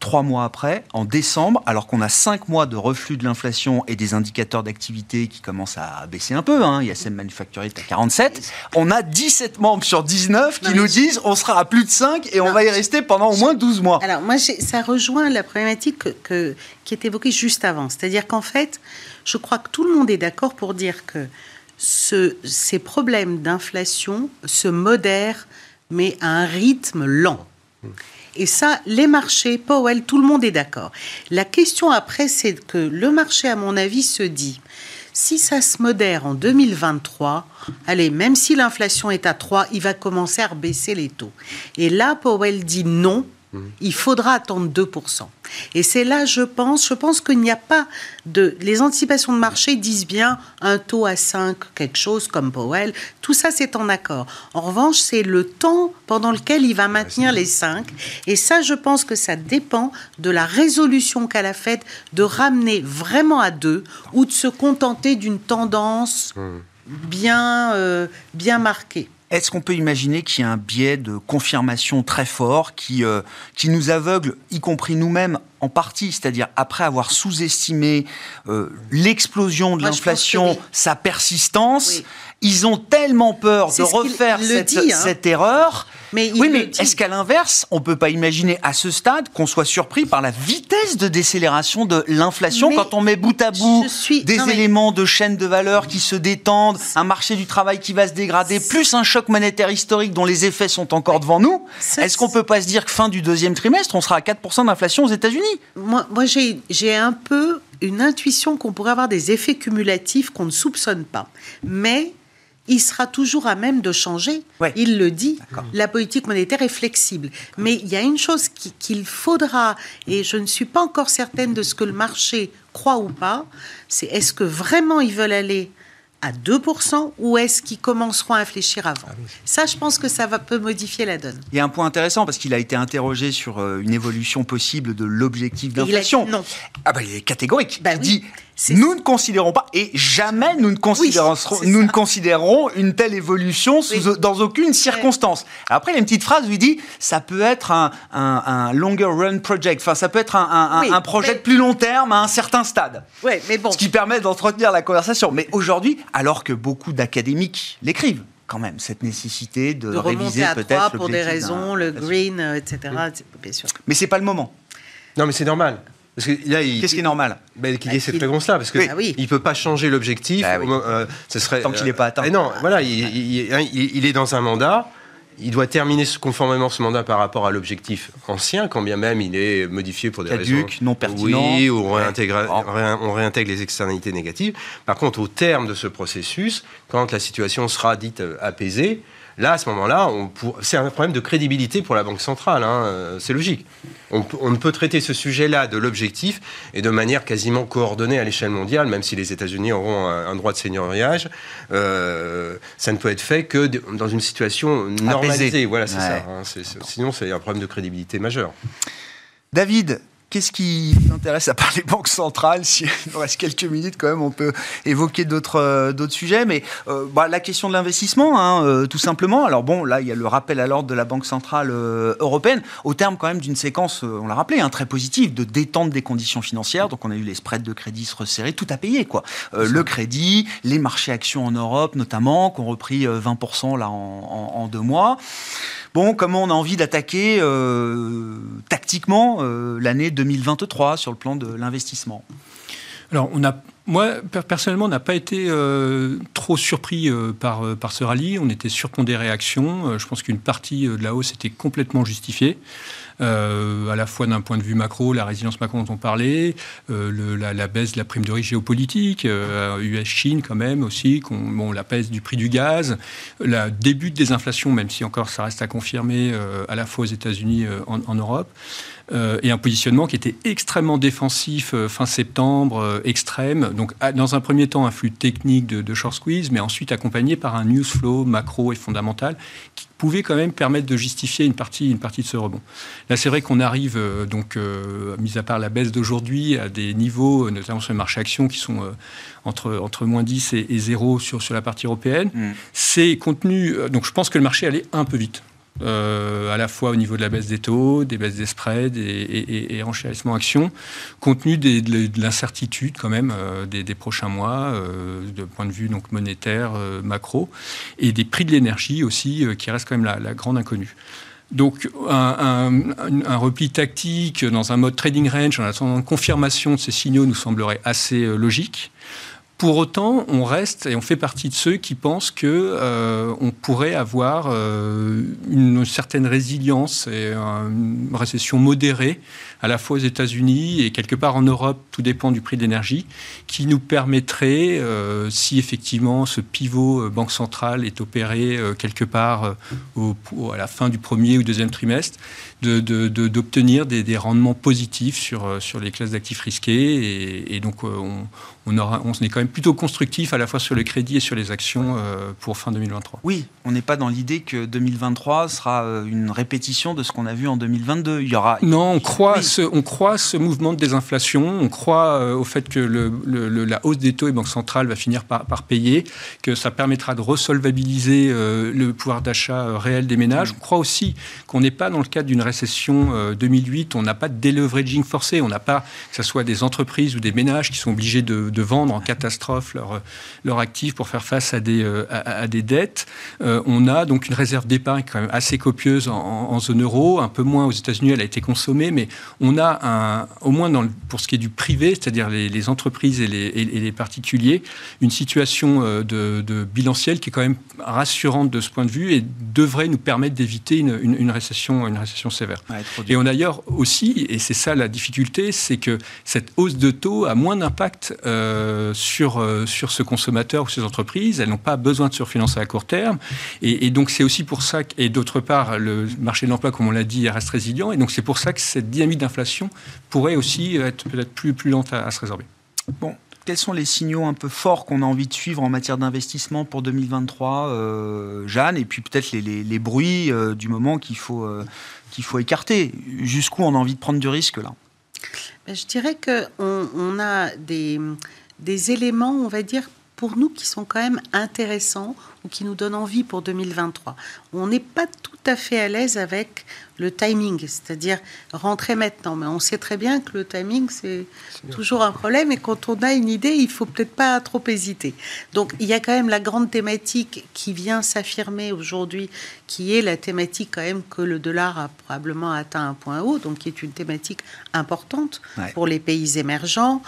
trois mois après, en décembre, alors qu'on a cinq mois de reflux de l'inflation et des indicateurs d'activité qui commencent à baisser un peu, hein, ISM Manufacturing à 47, on a 17 membres sur 19 qui nous disent on sera à plus de 5 et on va y rester pendant au moins 12 mois. Alors moi, ça rejoint la problématique que, qui est évoquée juste avant. C'est-à-dire qu'en fait, je crois que tout le monde est d'accord pour dire que ce, ces problèmes d'inflation se modèrent, mais à un rythme lent. Et ça, les marchés, Powell, tout le monde est d'accord. La question après, c'est que le marché, à mon avis, se dit, si ça se modère en 2023, allez, même si l'inflation est à 3, il va commencer à baisser les taux. Et là, Powell dit non. Il faudra attendre 2%. Et c'est là, je pense, je pense qu'il n'y a pas de... Les anticipations de marché disent bien un taux à 5, quelque chose comme Powell. Tout ça, c'est en accord. En revanche, c'est le temps pendant lequel il va maintenir les 5. Et ça, je pense que ça dépend de la résolution qu'a la Fed de ramener vraiment à 2 ou de se contenter d'une tendance mhm. bien, euh, bien marquée. Est-ce qu'on peut imaginer qu'il y a un biais de confirmation très fort qui, euh, qui nous aveugle, y compris nous-mêmes, en partie, c'est-à-dire après avoir sous-estimé euh, l'explosion de l'inflation, sa persistance, ils ont tellement peur de refaire cette, hein. cette, erreur. Mais oui, mais est-ce qu'à l'inverse, on peut pas imaginer à ce stade qu'on soit surpris par la vitesse de décélération de l'inflation quand on met bout à bout des éléments de chaîne de valeur qui se détendent, un marché du travail qui va se dégrader, plus un choc monétaire historique dont les effets sont encore devant nous Est-ce qu'on peut pas se dire que fin du deuxième trimestre, on sera à 4% d'inflation aux États-Unis? Moi, moi j'ai un peu une intuition qu'on pourrait avoir des effets cumulatifs qu'on ne soupçonne pas. Mais il sera toujours à même de changer. Il le dit. La politique monétaire est flexible. Mais il y a une chose qu'il faudra, et je ne suis pas encore certaine de ce que le marché croit ou pas, c'est est-ce que vraiment ils veulent aller à 2% ou est-ce qu'ils commenceront à infléchir avant ah Ça, je pense que ça va, peut modifier la donne. Il y a un point intéressant parce qu'il a été interrogé sur euh, une évolution possible de l'objectif d'inflation. Non. Ah bah, il est catégorique. Bah il dit nous ne considérons pas, et jamais nous ne considérons, nous ne considérons une telle évolution dans aucune circonstance. Après, il y a une petite phrase où il dit ça peut être un, un, longer run project, enfin, ça peut être un, un projet de plus long terme à un certain stade. Ouais, mais bon. Ce qui permet d'entretenir la conversation. Mais aujourd'hui, alors que beaucoup d'académiques l'écrivent, quand même, cette nécessité de, de réviser peut-être pour des raisons, le green, euh, etc. Bien sûr. Mais c'est pas le moment. Non, mais c'est normal. Qu'est-ce qui est normal ben, Qu'il y ait bah, cette réponse-là, parce qu'il oui. ne peut pas changer l'objectif. Bah euh, ce serait, Tant qu'il n'est pas atteint. Euh, non, voilà, il, il, est dans un mandat il doit terminer conformément ce mandat par rapport à l'objectif ancien, quand bien même il est modifié pour des Caduc, raisons non pertinent. Oui, ou on réintègre les externalités négatives. Par contre, au terme de ce processus, quand la situation sera dite euh, apaisée, Là, à ce moment-là, c'est un problème de crédibilité pour la Banque centrale. Hein, euh, c'est logique. On, ne peut traiter ce sujet-là de l'objectif et de manière quasiment coordonnée à l'échelle mondiale, même si les États-Unis auront un, droit de seigneuriage. Euh, ça ne peut être fait que dans une situation normalisée. Voilà, c'est ça. Hein, sinon, c'est un problème de crédibilité majeur. David, Qu'est-ce qui t'intéresse à part les banques centrales Si il nous reste quelques minutes, quand même, on peut évoquer d'autres euh, d'autres sujets. Mais euh, bah, la question de l'investissement, hein, euh, tout simplement. Alors bon, là, il y a le rappel à l'ordre de la Banque centrale européenne, au terme quand même d'une séquence, on l'a rappelé, hein, très positive, de détente des conditions financières. Donc on a eu les spreads de crédit se resserrer, tout à payer, quoi. le crédit, les marchés actions en Europe, notamment, qui ont repris 20% là en, en, en deux mois. Bon, comment on a envie d'attaquer euh, tactiquement euh, l'année 2023 sur le plan de l'investissement? Alors, moi, personnellement, on n'a pas été euh, trop surpris par, ce rallye. On était surpondé réaction. je pense qu'une partie de la hausse était complètement justifiée. Euh, à la fois d'un point de vue macro, la résilience macro dont on parlait, euh, la, baisse de la prime de risque géopolitique, US-Chine euh, quand même aussi, bon, la baisse du prix du gaz, le début de désinflation, même si encore ça reste à confirmer à la fois aux États-Unis, en, en Europe. Et un positionnement qui était extrêmement défensif fin septembre, extrême. Donc, dans un premier temps, un flux technique de, de short squeeze, mais ensuite accompagné par un news flow macro et fondamental qui pouvait quand même permettre de justifier une partie, une partie de ce rebond. Là, c'est vrai qu'on arrive, euh, donc, euh, mis à part la baisse d'aujourd'hui, à des niveaux, notamment sur le marché action, qui sont euh, entre, entre moins 10 et, 0 sur, sur la partie européenne. Mm. C'est contenu. Donc, je pense que le marché allait un peu vite. Euh, à la fois au niveau de la baisse des taux, des baisses des spreads et, et, et action, compte tenu de, l'incertitude quand même euh, des, prochains mois, euh, de point de vue donc monétaire, macro, et des prix de l'énergie aussi, qui reste quand même la, grande inconnue. Donc un, un, repli tactique dans un mode trading range en attendant confirmation de ces signaux nous semblerait assez logique. Pour autant, on reste et on fait partie de ceux qui pensent que euh, on pourrait avoir euh, une certaine résilience et une récession modérée à la fois aux États-Unis et quelque part en Europe, tout dépend du prix de l'énergie, qui nous permettrait, euh, si effectivement ce pivot banque centrale est opéré quelque part au, à la fin du premier ou deuxième trimestre, d'obtenir de, des, rendements positifs sur, sur les classes d'actifs risqués. Et, et donc, on, on, aura, on est quand même plutôt constructif à la fois sur le crédit et sur les actions euh, pour fin 2023. Oui, on n'est pas dans l'idée que 2023 sera euh, une répétition de ce qu'on a vu en 2022. Il y aura. Non, on croit, ce, on croit ce mouvement de désinflation. On croit euh, au fait que le, la hausse des taux et banque centrale va finir par, par, payer, que ça permettra de resolvabiliser le pouvoir d'achat réel des ménages. On croit aussi qu'on n'est pas dans le cadre d'une récession 2008. On n'a pas de deleveraging forcé. On n'a pas que ce soit des entreprises ou des ménages qui sont obligés de de vendre en catastrophe leurs leur actifs pour faire face à des, euh, à, des dettes. Euh, on a donc une réserve d'épargne quand même assez copieuse en, zone euro, un peu moins aux États-Unis, elle a été consommée, mais on a un, au moins dans pour ce qui est du privé, c'est-à-dire les, entreprises et les, et les, particuliers, une situation euh, de, de, bilancielle qui est quand même rassurante de ce point de vue et devrait nous permettre d'éviter une, une, récession, une récession sévère. et on a d'ailleurs aussi, et c'est ça la difficulté, c'est que cette hausse de taux a moins d'impact euh, euh, sur ce consommateur ou ces entreprises. Elles n'ont pas besoin de surfinancer à court terme. Et, donc, c'est aussi pour ça, et d'autre part, le marché de l'emploi, comme on l'a dit, reste résilient. Et donc, c'est pour ça que cette dynamique d'inflation pourrait aussi être peut-être plus, plus lente à, se résorber. Bon, quels sont les signaux un peu forts qu'on a envie de suivre en matière d'investissement pour 2023, euh, Jeanne? Et puis peut-être les, les, bruits du moment qu'il faut, qu'il faut écarter. Jusqu'où on a envie de prendre du risque là? Je dirais qu'on on a des éléments, on va dire, pour nous qui sont quand même intéressants ou qui nous donnent envie pour 2023. On n'est pas tout à fait à l'aise avec le timing, c'est-à-dire rentrer maintenant. Mais on sait très bien que le timing, c'est toujours un problème et quand on a une idée, il faut peut-être pas trop hésiter. Donc il y a quand même la grande thématique qui vient s'affirmer aujourd'hui, qui est la thématique quand même que le dollar a probablement atteint un point haut, donc qui est une thématique importante pour les pays émergents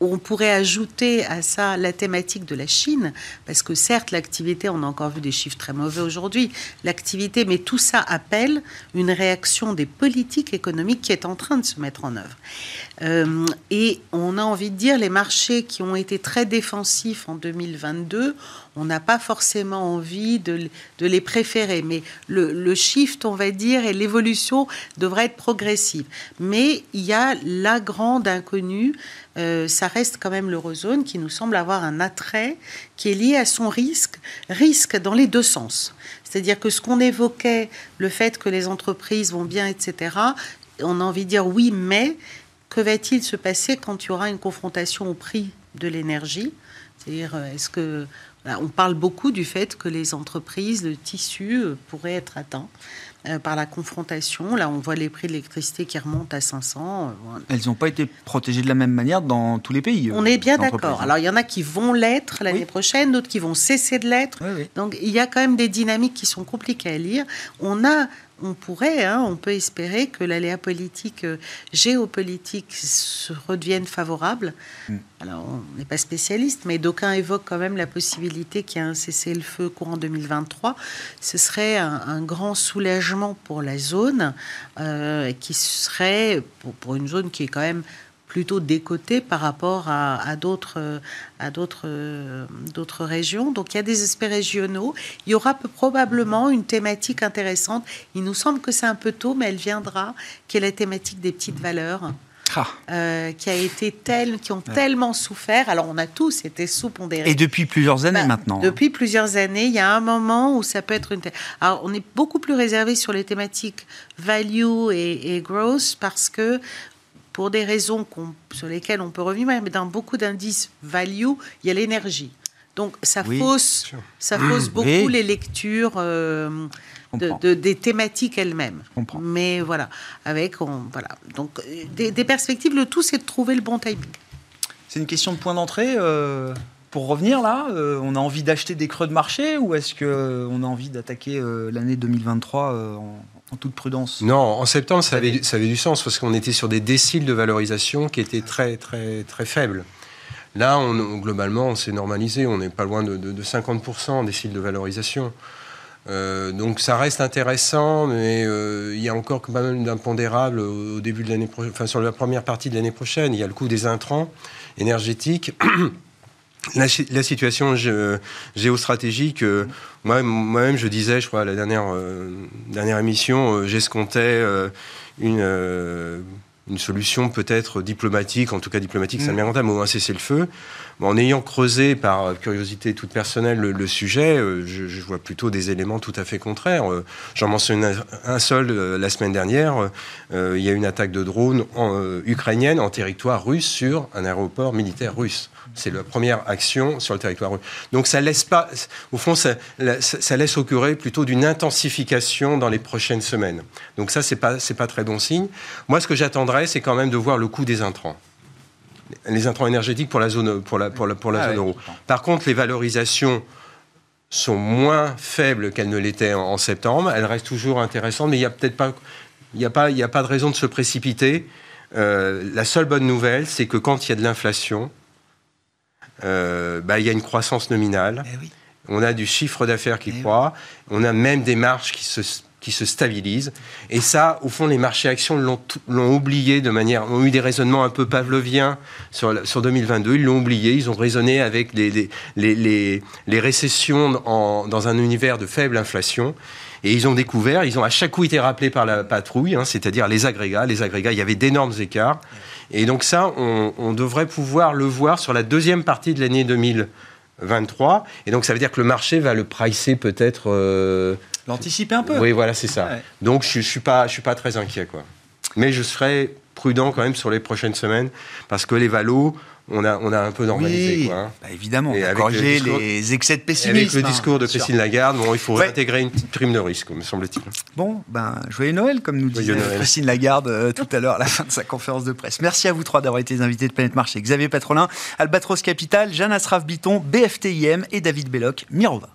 on pourrait ajouter à ça la thématique de la Chine, parce que certes, l'activité, on a encore vu des chiffres très mauvais aujourd'hui, l'activité, mais tout ça appelle une réaction des politiques économiques qui est en train de se mettre en œuvre. Euh, et on a envie de dire, les marchés qui ont été très défensifs en 2022, on n'a pas forcément envie de, les préférer, mais le, shift, on va dire, et l'évolution devrait être progressive. Mais il y a la grande inconnue, euh, ça reste quand même l'eurozone qui nous semble avoir un attrait qui est lié à son risque, risque dans les deux sens. C'est-à-dire que ce qu'on évoquait, le fait que les entreprises vont bien, etc., on a envie de dire oui, mais que va-t-il se passer quand il y aura une confrontation au prix de l'énergie? C'est-à-dire, euh, est-ce que on parle beaucoup du fait que les entreprises, le tissu euh, pourrait être atteint. Euh, par la confrontation. Là, on voit les prix de l'électricité qui remontent à 500. Euh, Elles n'ont pas été protégées de la même manière dans tous les pays. On est bien d'accord. Alors, il y en a qui vont l'être l'année prochaine, d'autres qui vont cesser de l'être. Donc, il y a quand même des dynamiques qui sont compliquées à lire. On a on pourrait, hein, on peut espérer que l'aléa politique, euh, géopolitique se redevienne favorable. Mm. Alors, on n'est pas spécialiste, mais d'aucuns évoquent quand même la possibilité qu'il y ait un cessez-le-feu courant 2023. Ce serait un, grand soulagement pour la zone, euh, qui serait, pour, une zone qui est quand même plutôt décoté par rapport à, d'autres à d'autres d'autres régions. Donc il y a des aspects régionaux. Il y aura probablement une thématique intéressante. Il nous semble que c'est un peu tôt, mais elle viendra, qui est la thématique des petites valeurs. Ah. Euh, qui a été telles, qui ont tellement souffert. Alors on a tous été sous-pondérés. Et depuis plusieurs années bah, maintenant. Hein. Depuis plusieurs années, il y a un moment où ça peut être une. Alors on est beaucoup plus réservé sur les thématiques value et, growth parce que pour des raisons sur lesquelles on peut revenir, mais dans beaucoup d'indices value, il y a l'énergie. Donc ça fausse, ça fausse beaucoup les lectures. Euh, de, des thématiques elles-mêmes. Mais voilà, avec on, voilà. Donc des, perspectives, le tout c'est de trouver le bon timing. C'est une question de point d'entrée. Euh, pour revenir là, euh, on a envie d'acheter des creux de marché ou est-ce qu'on euh, a envie d'attaquer l'année 2023 en, en, toute prudence? Non, en septembre ça avait, ça avait du sens parce qu'on était sur des déciles de valorisation qui étaient très très très faibles. Là, on, globalement, on s'est normalisé. On n'est pas loin de, de, de 50% en déciles de valorisation. Euh, donc ça reste intéressant, mais euh, il y a encore pas mal d'impondérables au début de l'année prochaine, enfin sur la première partie de l'année prochaine. Il y a le coût des intrants énergétiques. La, situation géostratégique, euh, moi-même je disais, je crois, à la dernière, dernière émission, j'escomptais une, une solution peut-être diplomatique, en tout cas diplomatique, ça me mmh. mais au moins cesser le feu en ayant creusé par curiosité toute personnelle le, sujet, euh, je, vois plutôt des éléments tout à fait contraires. Euh, j'en mentionne un, seul euh, la semaine dernière. il y a une attaque de drone ukrainienne en territoire russe sur un aéroport militaire russe. C'est la première action sur le territoire russe. Donc ça laisse pas, au fond, ça, ça, laisse augurer plutôt d'une intensification dans les prochaines semaines. Donc ça, c'est pas, c'est pas très bon signe. Moi, ce que j'attendrais, c'est quand même de voir le coût des intrants les intrants énergétiques pour la zone, pour la, pour la, pour la ah zone euro. Par contre, les valorisations sont moins faibles qu'elles ne l'étaient en, septembre. Elles restent toujours intéressantes, mais il n'y a peut-être pas, il a pas, il a pas de raison de se précipiter. Euh, la seule bonne nouvelle, c'est que quand il y a de l'inflation, euh, bah, il y a une croissance nominale. Eh on a du chiffre d'affaires qui eh croît. On a même des marges qui se qui se stabilise. Et ça, au fond, les marchés actions l'ont oublié de manière, ont eu des raisonnements un peu pavloviens sur, sur 2022. Ils l'ont oublié. Ils ont raisonné avec les, les, les, récessions dans un univers de faible inflation. Et ils ont découvert, ils ont à chaque coup été rappelés par la patrouille, hein, c'est-à-dire les agrégats. Les agrégats, il y avait d'énormes écarts. Et donc ça, on, on, devrait pouvoir le voir sur la deuxième partie de l'année 2023. Et donc ça veut dire que le marché va le pricer peut-être euh, L'anticiper un peu. Oui, voilà, c'est ça. Donc je ne suis, pas, je suis pas très inquiet. Quoi. Mais je serai prudent quand même sur les prochaines semaines parce que les valos, on a, on a un peu normalisé. quoi, hein. bah, évidemment, on a corrigé les excès de pessimisme. Avec le discours de Christine Lagarde, bon, il faut intégrer une petite prime de risque, me semble-t-il. Bon, ben, joyeux Noël, comme nous disait Christine Lagarde euh, tout à l'heure à la fin de sa conférence de presse. Merci à vous trois d'avoir été les invités de Planète Marché. Xavier Patrolin, Albatros Capital, Jeanne Asraf Biton, BFTIM et David Belloc, Mirova.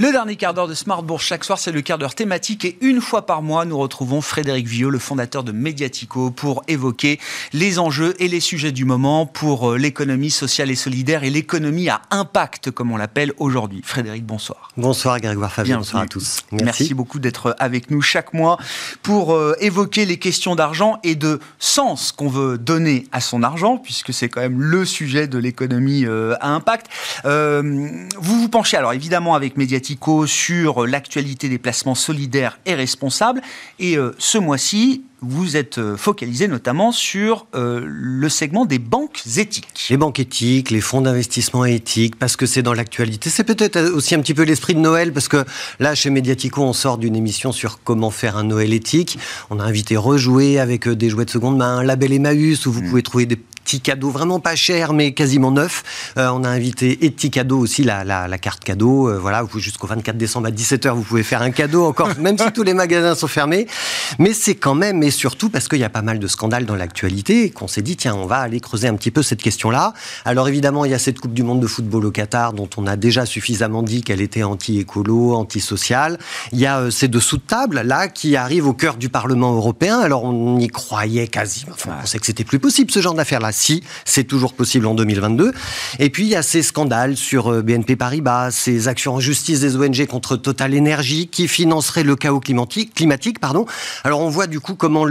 Le dernier quart d'heure de Smart Bourse chaque soir, c'est le quart d'heure thématique et une fois par mois, nous retrouvons Frédéric Viau, le fondateur de Mediatico, pour évoquer les enjeux et les sujets du moment pour euh, l'économie sociale et solidaire et l'économie à impact, comme on l'appelle aujourd'hui. Frédéric, bonsoir. Bonsoir Grégoire Fabien, bonsoir à tous. Merci. beaucoup d'être avec nous chaque mois pour euh, évoquer les questions d'argent et de sens qu'on veut donner à son argent, puisque c'est quand même le sujet de l'économie euh, à impact. vous vous penchez alors évidemment avec Mediatico sur l'actualité des placements solidaires et responsables. Et euh, ce mois-ci, vous êtes euh, focalisé notamment sur euh, le segment des banques éthiques. Les banques éthiques, les fonds d'investissement éthiques, parce que c'est dans l'actualité. C'est peut-être aussi un petit peu l'esprit de Noël, parce que là, chez Mediatico, on sort d'une émission sur comment faire un Noël éthique. On a invité Rejouer avec des jouets de seconde main, un label Emmaüs, où vous mm. pouvez trouver des petit cadeau vraiment pas cher, mais quasiment neuf. Euh, on a invité et petit cadeau aussi, la, la, carte cadeau. Euh, voilà, jusqu'au 24 décembre à 17h, vous pouvez faire un cadeau encore, même si tous les magasins sont fermés. Mais c'est quand même, et surtout parce qu'il y a pas mal de scandales dans l'actualité, qu'on s'est dit, tiens, on va aller creuser un petit peu cette question-là. Alors évidemment, il y a cette Coupe du Monde de football au Qatar, dont on a déjà suffisamment dit qu'elle était anti-écolo, anti-sociale. Il y a euh, ces dessous de table, là, qui arrivent au cœur du Parlement européen. Alors on y croyait quasiment, enfin, on pensait que c'était plus possible, ce genre d'affaire-là si, c'est toujours possible en 2022. Et puis il y a ces scandales sur euh, BNP Paribas, ces actions en justice des ONG contre Total Energy qui financeraient le chaos climatique. pardon. Alors on voit du coup comment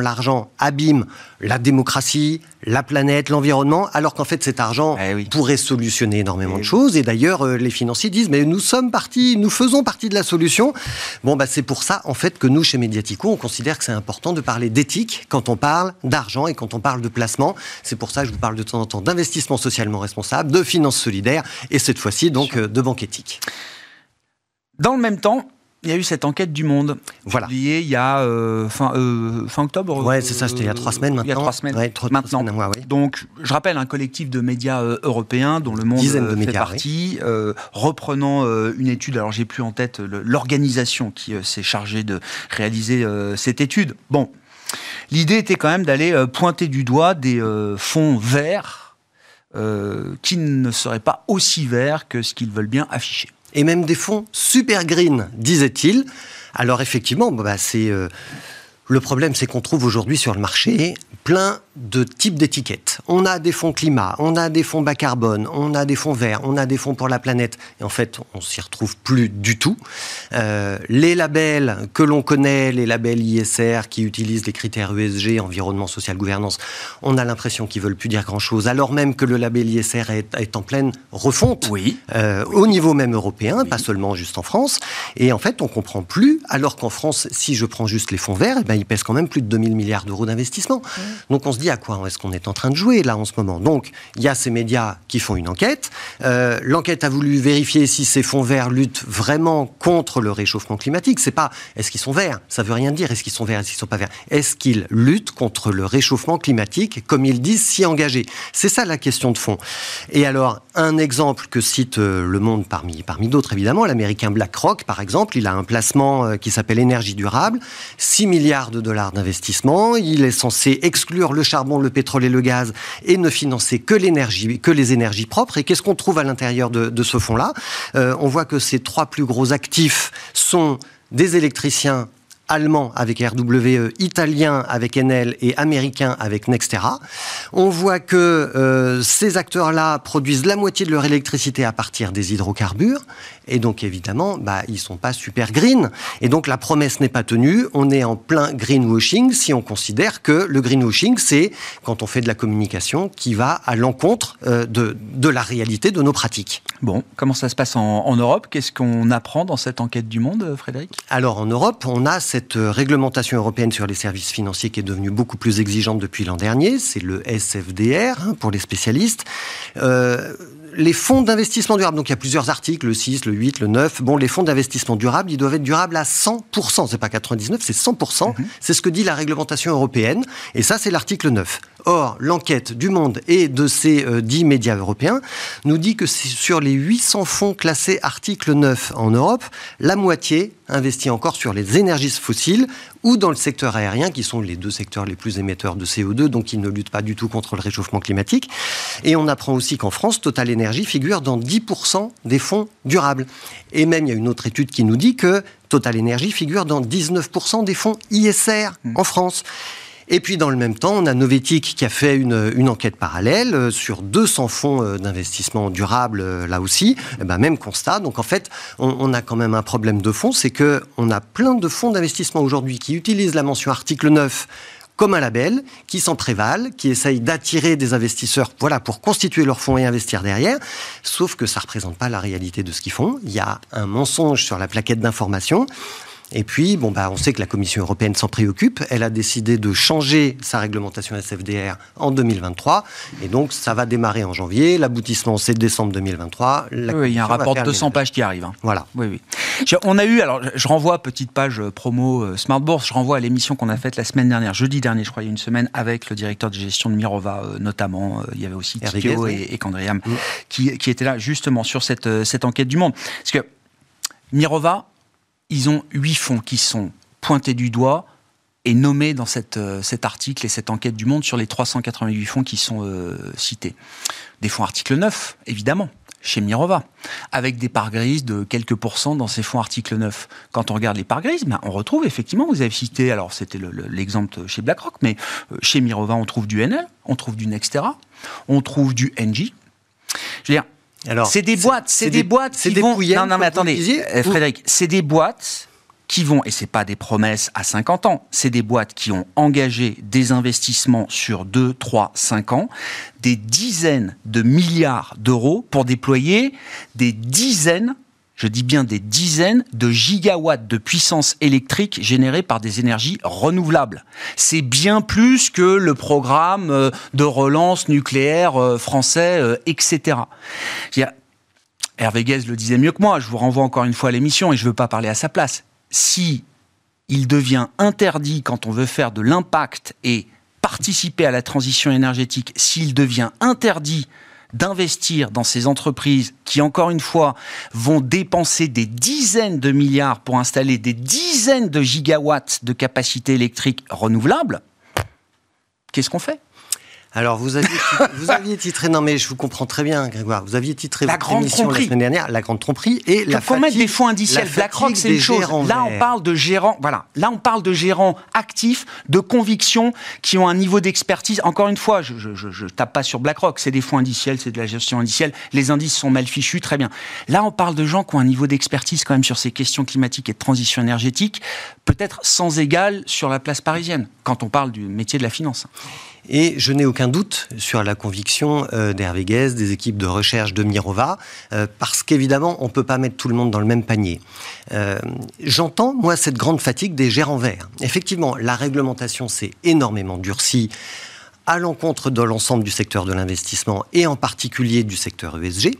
l'argent abîme la démocratie, la planète, l'environnement, alors qu'en fait cet argent Eh pourrait solutionner énormément de choses. Et d'ailleurs, euh, les financiers disent, mais nous sommes partis, nous faisons partie de la solution. Bon, bah, c'est pour ça, en fait, que nous, chez Mediatico, on considère que c'est important de parler d'éthique quand on parle d'argent et quand on parle de placement. C'est pour ça que je vous parle de temps en temps d'investissement socialement responsable, de finances solidaires, et cette fois-ci, donc, euh, de banque éthique. Dans le même temps, il y a eu cette enquête du Monde. Voilà. Publiée il y a euh, fin, euh, fin octobre. Ouais, c'est ça, c'était il y a trois semaines maintenant. Il y a trois semaines. Ouais, trois- maintenant. trois semaines, ouais, ouais. Donc, je rappelle un collectif de médias euh, européens dont le Monde Dizaine de euh, fait partie, euh, reprenant euh, une étude. Alors, j'ai plus en tête l'organisation qui euh, s'est chargée de réaliser euh, cette étude. Bon, l'idée était quand même d'aller euh, pointer du doigt des euh, fonds verts euh, qui ne seraient pas aussi verts que ce qu'ils veulent bien afficher. Et même des fonds super green, disait-il. Alors effectivement, bah, c'est euh, le problème, c'est qu'on trouve aujourd'hui sur le marché plein de types d'étiquettes. On a des fonds climat, on a des fonds bas carbone, on a des fonds verts, on a des fonds pour la planète. Et en fait, on s'y retrouve plus du tout. Euh, les labels que l'on connaît, les labels ISR qui utilisent les critères ESG, environnement, social, gouvernance, on a l'impression qu'ils veulent plus dire grand-chose, alors même que le label ISR est, est en pleine refonte Oui. euh, au niveau même européen, pas seulement juste en France. Et en fait, on comprend plus, alors qu'en France, si je prends juste les fonds verts, eh ben, ils pèsent quand même plus de 2000 milliards d'euros d'investissement. Donc on se dit à quoi est-ce qu'on est en train de jouer là en ce moment? Donc il y a ces médias qui font une enquête. Euh, L'enquête a voulu vérifier si ces fonds verts luttent vraiment contre le réchauffement climatique. C'est pas est-ce qu'ils sont verts? Ça veut rien dire. Est-ce qu'ils sont verts? Est-ce qu'ils sont pas verts? Est-ce qu'ils luttent contre le réchauffement climatique comme ils disent s'y engager C'est ça la question de fond. Et alors un exemple que cite euh, Le Monde parmi parmi d'autres évidemment, l'américain BlackRock par exemple, il a un placement euh, qui s'appelle énergie durable, 6 milliards de dollars d'investissement. Il est censé exclure le charbon, le pétrole et le gaz et ne financer que l'énergie, que les énergies propres. Et qu'est-ce qu'on trouve à l'intérieur de, ce fonds-là? Euh, On voit que ces trois plus gros actifs sont des électriciens allemands avec RWE, italiens avec Enel et américains avec Nextera. On voit que euh, ces acteurs-là produisent la moitié de leur électricité à partir des hydrocarbures. Et donc, évidemment, bah, ils sont pas super green. Et donc, la promesse n'est pas tenue. On est en plein greenwashing si on considère que le greenwashing, c'est quand on fait de la communication qui va à l'encontre euh, de, de la réalité de nos pratiques. Bon, comment ça se passe en, en Europe? Qu'est-ce qu'on apprend dans cette enquête du Monde, euh, Frédéric? Alors en Europe, on a cette euh, réglementation européenne sur les services financiers qui est devenue beaucoup plus exigeante depuis l'an dernier. C'est le SFDR hein, pour les spécialistes. Euh, les fonds d'investissement durable, donc il y a plusieurs articles, le 6, le 8, le 9. Bon, les fonds d'investissement durable, ils doivent être durables à 100%. C'est pas 99, c'est 100%. C'est ce que dit la réglementation européenne. Et ça, c'est l'article 9. Or, l'enquête du Monde et de ces euh, 10 médias européens nous dit que sur les 800 fonds classés article 9 en Europe, la moitié investit encore sur les énergies fossiles ou dans le secteur aérien, qui sont les deux secteurs les plus émetteurs de CO2, donc qui ne luttent pas du tout contre le réchauffement climatique. Et on apprend aussi qu'en France, Total Energy figure dans 10% des fonds durables. Et même, il y a une autre étude qui nous dit que Total Energy figure dans 19% des fonds ISR en France. Et puis dans le même temps, on a Novetic qui a fait une, enquête parallèle euh, sur 200 fonds euh, d'investissement durable euh, là aussi. Eh ben, même constat. Donc en fait, on, on a quand même un problème de fonds, c'est que on a plein de fonds d'investissement aujourd'hui qui utilisent la mention article 9 comme un label, qui s'en prévalent, qui essayent d'attirer des investisseurs voilà, pour constituer leurs fonds et investir derrière. Sauf que ça ne représente pas la réalité de ce qu'ils font. Il y a un mensonge sur la plaquette d'information. Et puis, bon, bah, on sait que la Commission européenne s'en préoccupe. Elle a décidé de changer sa réglementation SFDR en 2023. Et donc, ça va démarrer en janvier. L'aboutissement, c'est décembre 2023. La Oui, il y a un rapport de faire 200 les- pages qui arrive. hein. Voilà. Oui, oui. Je- On a eu, alors je- renvoie, petite page euh, promo euh, Smart Bourse, je renvoie à l'émission qu'on a faite la semaine dernière, jeudi dernier, je crois, il y a une semaine, avec le directeur de gestion de Mirova, euh, notamment. Euh, Il y avait aussi Tikeo et, et Candriam Mm. qui, qui étaient là justement sur cette, cette enquête du monde. Parce que Mirova, ils ont huit fonds qui sont pointés du doigt et nommés dans euh, cet article et cette enquête du monde sur les 388 fonds qui sont euh, cités. Des fonds article 9, évidemment. chez Mirova, avec des parts grises de quelques pourcents dans ces fonds article 9. Quand on regarde les parts grises, ben, on retrouve effectivement, vous avez cité, alors c'était l'exemple chez BlackRock, mais euh, chez Mirova, on trouve du NL, on trouve du Nextera, on trouve du NG. Je veux dire, c'est des boîtes, c'est des, boîtes c'est des vont... Non, non, mais attendez, euh, Frédéric, c'est des boîtes qui vont, et c'est pas des promesses à 50 ans, c'est des boîtes qui ont engagé des investissements sur 2, 3, 5 ans, des dizaines de milliards d'euros pour déployer des dizaines je dis bien des dizaines de gigawatts de puissance électrique générée par des énergies renouvelables. C'est bien plus que le programme euh, de relance nucléaire euh, français, euh, etc. Hervé Guez le disait mieux que moi, je vous renvoie encore une fois à l'émission et je ne veux pas parler à sa place si il devient interdit quand on veut faire de l'impact et participer à la transition énergétique, s'il devient interdit d'investir dans ces entreprises qui, encore une fois, vont dépenser des dizaines de milliards pour installer des dizaines de gigawatts de capacité électrique renouvelable, qu'est-ce qu'on fait? Alors, vous aviez, vous aviez titré, non mais je vous comprends très bien, Grégoire, vous aviez titré la grande tromperie. la semaine dernière, la grande tromperie et la faut mettre des fonds indiciels. BlackRock, c'est une chose. Là, on parle de gérants, voilà. Là, on parle de gérants actifs, de conviction, qui ont un niveau d'expertise. Encore une fois, je, je, je, tape pas sur BlackRock, c'est des fonds indiciels, c'est de la gestion indicielle. Les indices sont mal fichus, très bien. Là, on parle de gens qui ont un niveau d'expertise quand même sur ces questions climatiques et de transition énergétique, peut-être sans égal sur la place parisienne, quand on parle du métier de la finance. Et je n'ai aucun doute sur la conviction euh, d'Hervé Guez, des équipes de recherche de Mirova, euh, parce qu'évidemment, on ne peut pas mettre tout le monde dans le même panier. Euh, j'entends, moi, cette grande fatigue des gérants verts. Effectivement, la réglementation s'est énormément durcie à l'encontre de l'ensemble du secteur de l'investissement et en particulier du secteur ESG.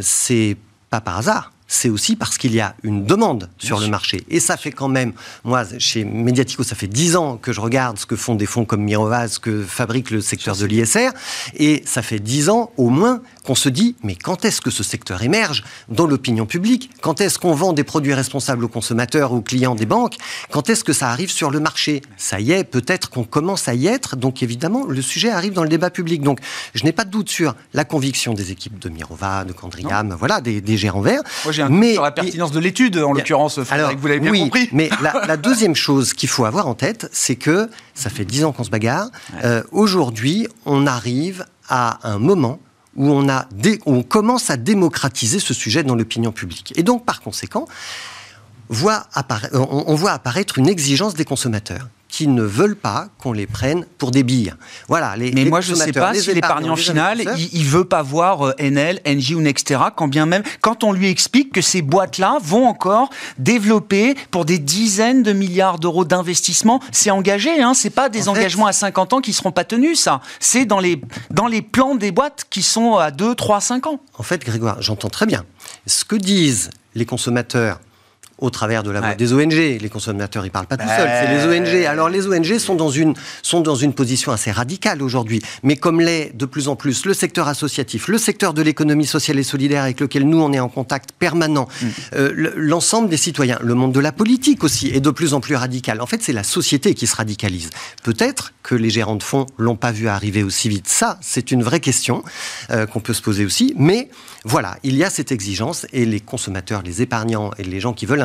C'est pas par hasard c'est aussi parce qu'il y a une demande sur le marché. Et ça fait quand même, moi, chez Mediatico, ça fait dix ans que je regarde ce que font des fonds comme Mirova, ce que fabrique le secteur de l'ISR. Et ça fait dix ans, au moins, qu'on se dit, mais quand est-ce que ce secteur émerge dans l'opinion publique? Quand est-ce qu'on vend des produits responsables aux consommateurs, aux clients des banques? Quand est-ce que ça arrive sur le marché? Ça y est, peut-être qu'on commence à y être. Donc évidemment, le sujet arrive dans le débat public. Donc je n'ai pas de doute sur la conviction des équipes de Mirova, de Candriam, voilà, des, des gérants verts mais, sur la pertinence de l'étude, en l'occurrence, alors, vous l'avez bien oui, compris. Mais la, deuxième chose qu'il faut avoir en tête, c'est que ça fait dix ans qu'on se bagarre. Euh, aujourd'hui, on arrive à un moment où on, commence à démocratiser ce sujet dans l'opinion publique. Et donc, par conséquent, on voit apparaître une exigence des consommateurs qui ne veulent pas qu'on les prenne pour des billes. Voilà. Les, Mais moi, je ne sais pas si l'épargnant final, il, ne veut pas voir euh, NL, NJ ou Nextera, quand bien même, quand on lui explique que ces boîtes-là vont encore développer pour des dizaines de milliards d'euros d'investissement, c'est engagé, hein, c'est pas des engagements à 50 ans qui seront pas tenus, ça. C'est dans les, dans les plans des boîtes qui sont à 2, 3, 5 ans. En fait, Grégoire, j'entends très bien. Ce que disent les consommateurs au travers de la voix des ONG. Les consommateurs, ils parlent pas tout seuls, c'est les ONG. Alors les ONG sont dans une, sont dans une position assez radicale aujourd'hui, mais comme l'est de plus en plus le secteur associatif, le secteur de l'économie sociale et solidaire avec lequel nous on est en contact permanent, mm. euh, l'ensemble des citoyens, le monde de la politique aussi est de plus en plus radical. En fait, c'est la société qui se radicalise. Peut-être que les gérants de fonds l'ont pas vu arriver aussi vite. Ça, c'est une vraie question euh, qu'on peut se poser aussi, mais voilà, il y a cette exigence et les consommateurs, les épargnants et les gens qui veulent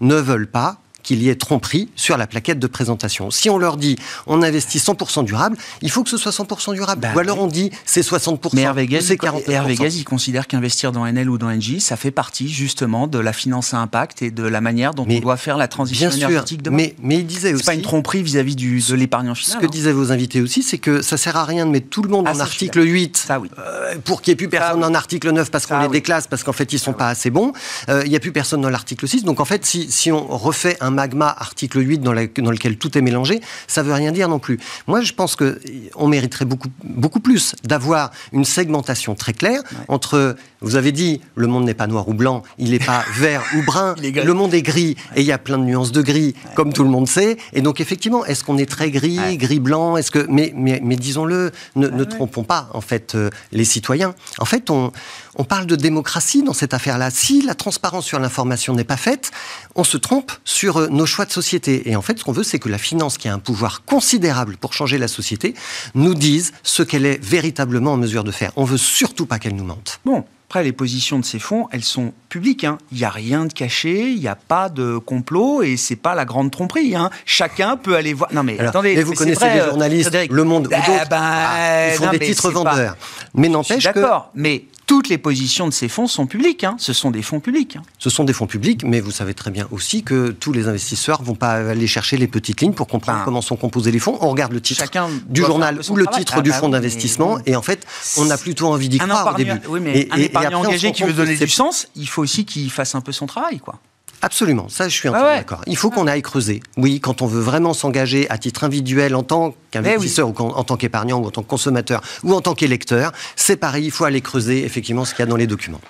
ne veulent pas qu'il y ait tromperie sur la plaquette de présentation. Si on leur dit on investit 100% durable, il faut que ce soit 100% durable. Bah Ou alors on dit c'est 60%, Mais Hervé Gaz, c'est 40%. Hervé Gaz, il considère qu'investir dans NL ou dans NJ, ça fait partie justement de la finance à impact et de la manière dont on doit faire la transition bien énergétique sûr, Mais, mais il disait aussi... C'est pas une tromperie vis-à-vis du, de l'épargnant final. Ce que hein. disaient vos invités aussi, c'est que ça sert à rien de mettre tout le monde ah, en article 8 ça, oui. Euh, pour qu'il n'y ait plus personne en article 9 parce qu'on les déclasse, parce qu'en fait ils sont pas assez bons. Euh, il n'y a plus personne dans l'article 6. Donc en fait, si, si on refait un magma article 8 dans, lequel tout est mélangé, ça veut rien dire non plus. Moi, je pense qu'on mériterait beaucoup, beaucoup plus d'avoir une segmentation très claire entre, vous avez dit, le monde n'est pas noir ou blanc, il n'est pas vert ou brun, le monde est gris, et il y a plein de nuances de gris, comme tout le monde sait. Et donc, effectivement, est-ce qu'on est très gris, gris-blanc est-ce que... Mais, mais, mais disons-le, ne, ne trompons pas, en fait, euh, les citoyens. En fait, on, on parle de démocratie dans cette affaire-là. Si la transparence sur l'information n'est pas faite, on se trompe sur euh, nos choix de société. Et en fait, ce qu'on veut, c'est que la finance, qui a un pouvoir considérable pour changer la société, nous dise ce qu'elle est véritablement en mesure de faire. On veut surtout pas qu'elle nous mente. Bon, Après, les positions de ces fonds, elles sont publiques. hein. Il n'y a rien de caché, il n'y a pas de complot et c'est pas la grande tromperie. hein. Chacun peut aller voir. Non mais Alors, attendez, mais vous mais connaissez vrai, les journalistes. Le Monde ou Ah, d'autres, ben, ah, ils font non, des titres c'est pas- vendeurs. Mais n'empêche que D'accord, mais toutes les positions de ces fonds sont publiques. hein. Ce sont des fonds publics. hein. ce sont des fonds publics, mais vous savez très bien aussi que tous les investisseurs vont pas aller chercher les petites lignes pour comprendre Ben, comment sont composés les fonds. On regarde le titre Chacun du journal ou le travail. titre Ah, du bah fonds oui, d'investissement, et en fait, on a plutôt envie d'y croire au début. Oui, mais Et- un épargnant engagé qui veut donner du sens, il faut aussi qu'il fasse un peu son travail, quoi. Absolument, ça je suis Ah entièrement ouais. d'accord. Il faut qu'on aille creuser. Oui, quand on veut vraiment s'engager à titre individuel en tant qu'investisseur ou qu'en- en tant qu'épargnant ou en tant que consommateur ou en tant qu'électeur, c'est pareil, il faut aller creuser effectivement ce qu'il y a dans les documents.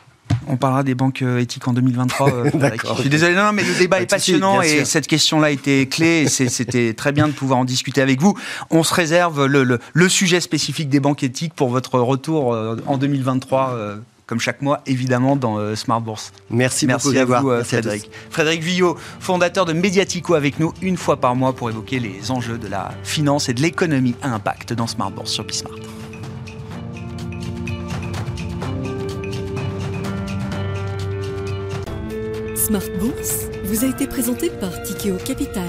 On parlera des banques euh, éthiques en 2023. euh. D'accord. Je suis désolé, non, non, mais le débat est passionnant et sûr. cette question-là était clé. C'était très bien de pouvoir en discuter avec vous. On se réserve le, le- le sujet spécifique des banques éthiques pour votre retour euh, en 2023. euh, comme chaque mois, évidemment, dans euh, Smart Bourse. Merci, Merci beaucoup à d'avoir. vous, euh, Merci à tous. Frédéric. Frédéric Villot, fondateur de Mediatico, avec nous une fois par mois pour évoquer les enjeux de la finance et de l'économie à impact dans Smart Bourse sur Bismart. Smart Bourse vous a été présenté par Tikeo Capital.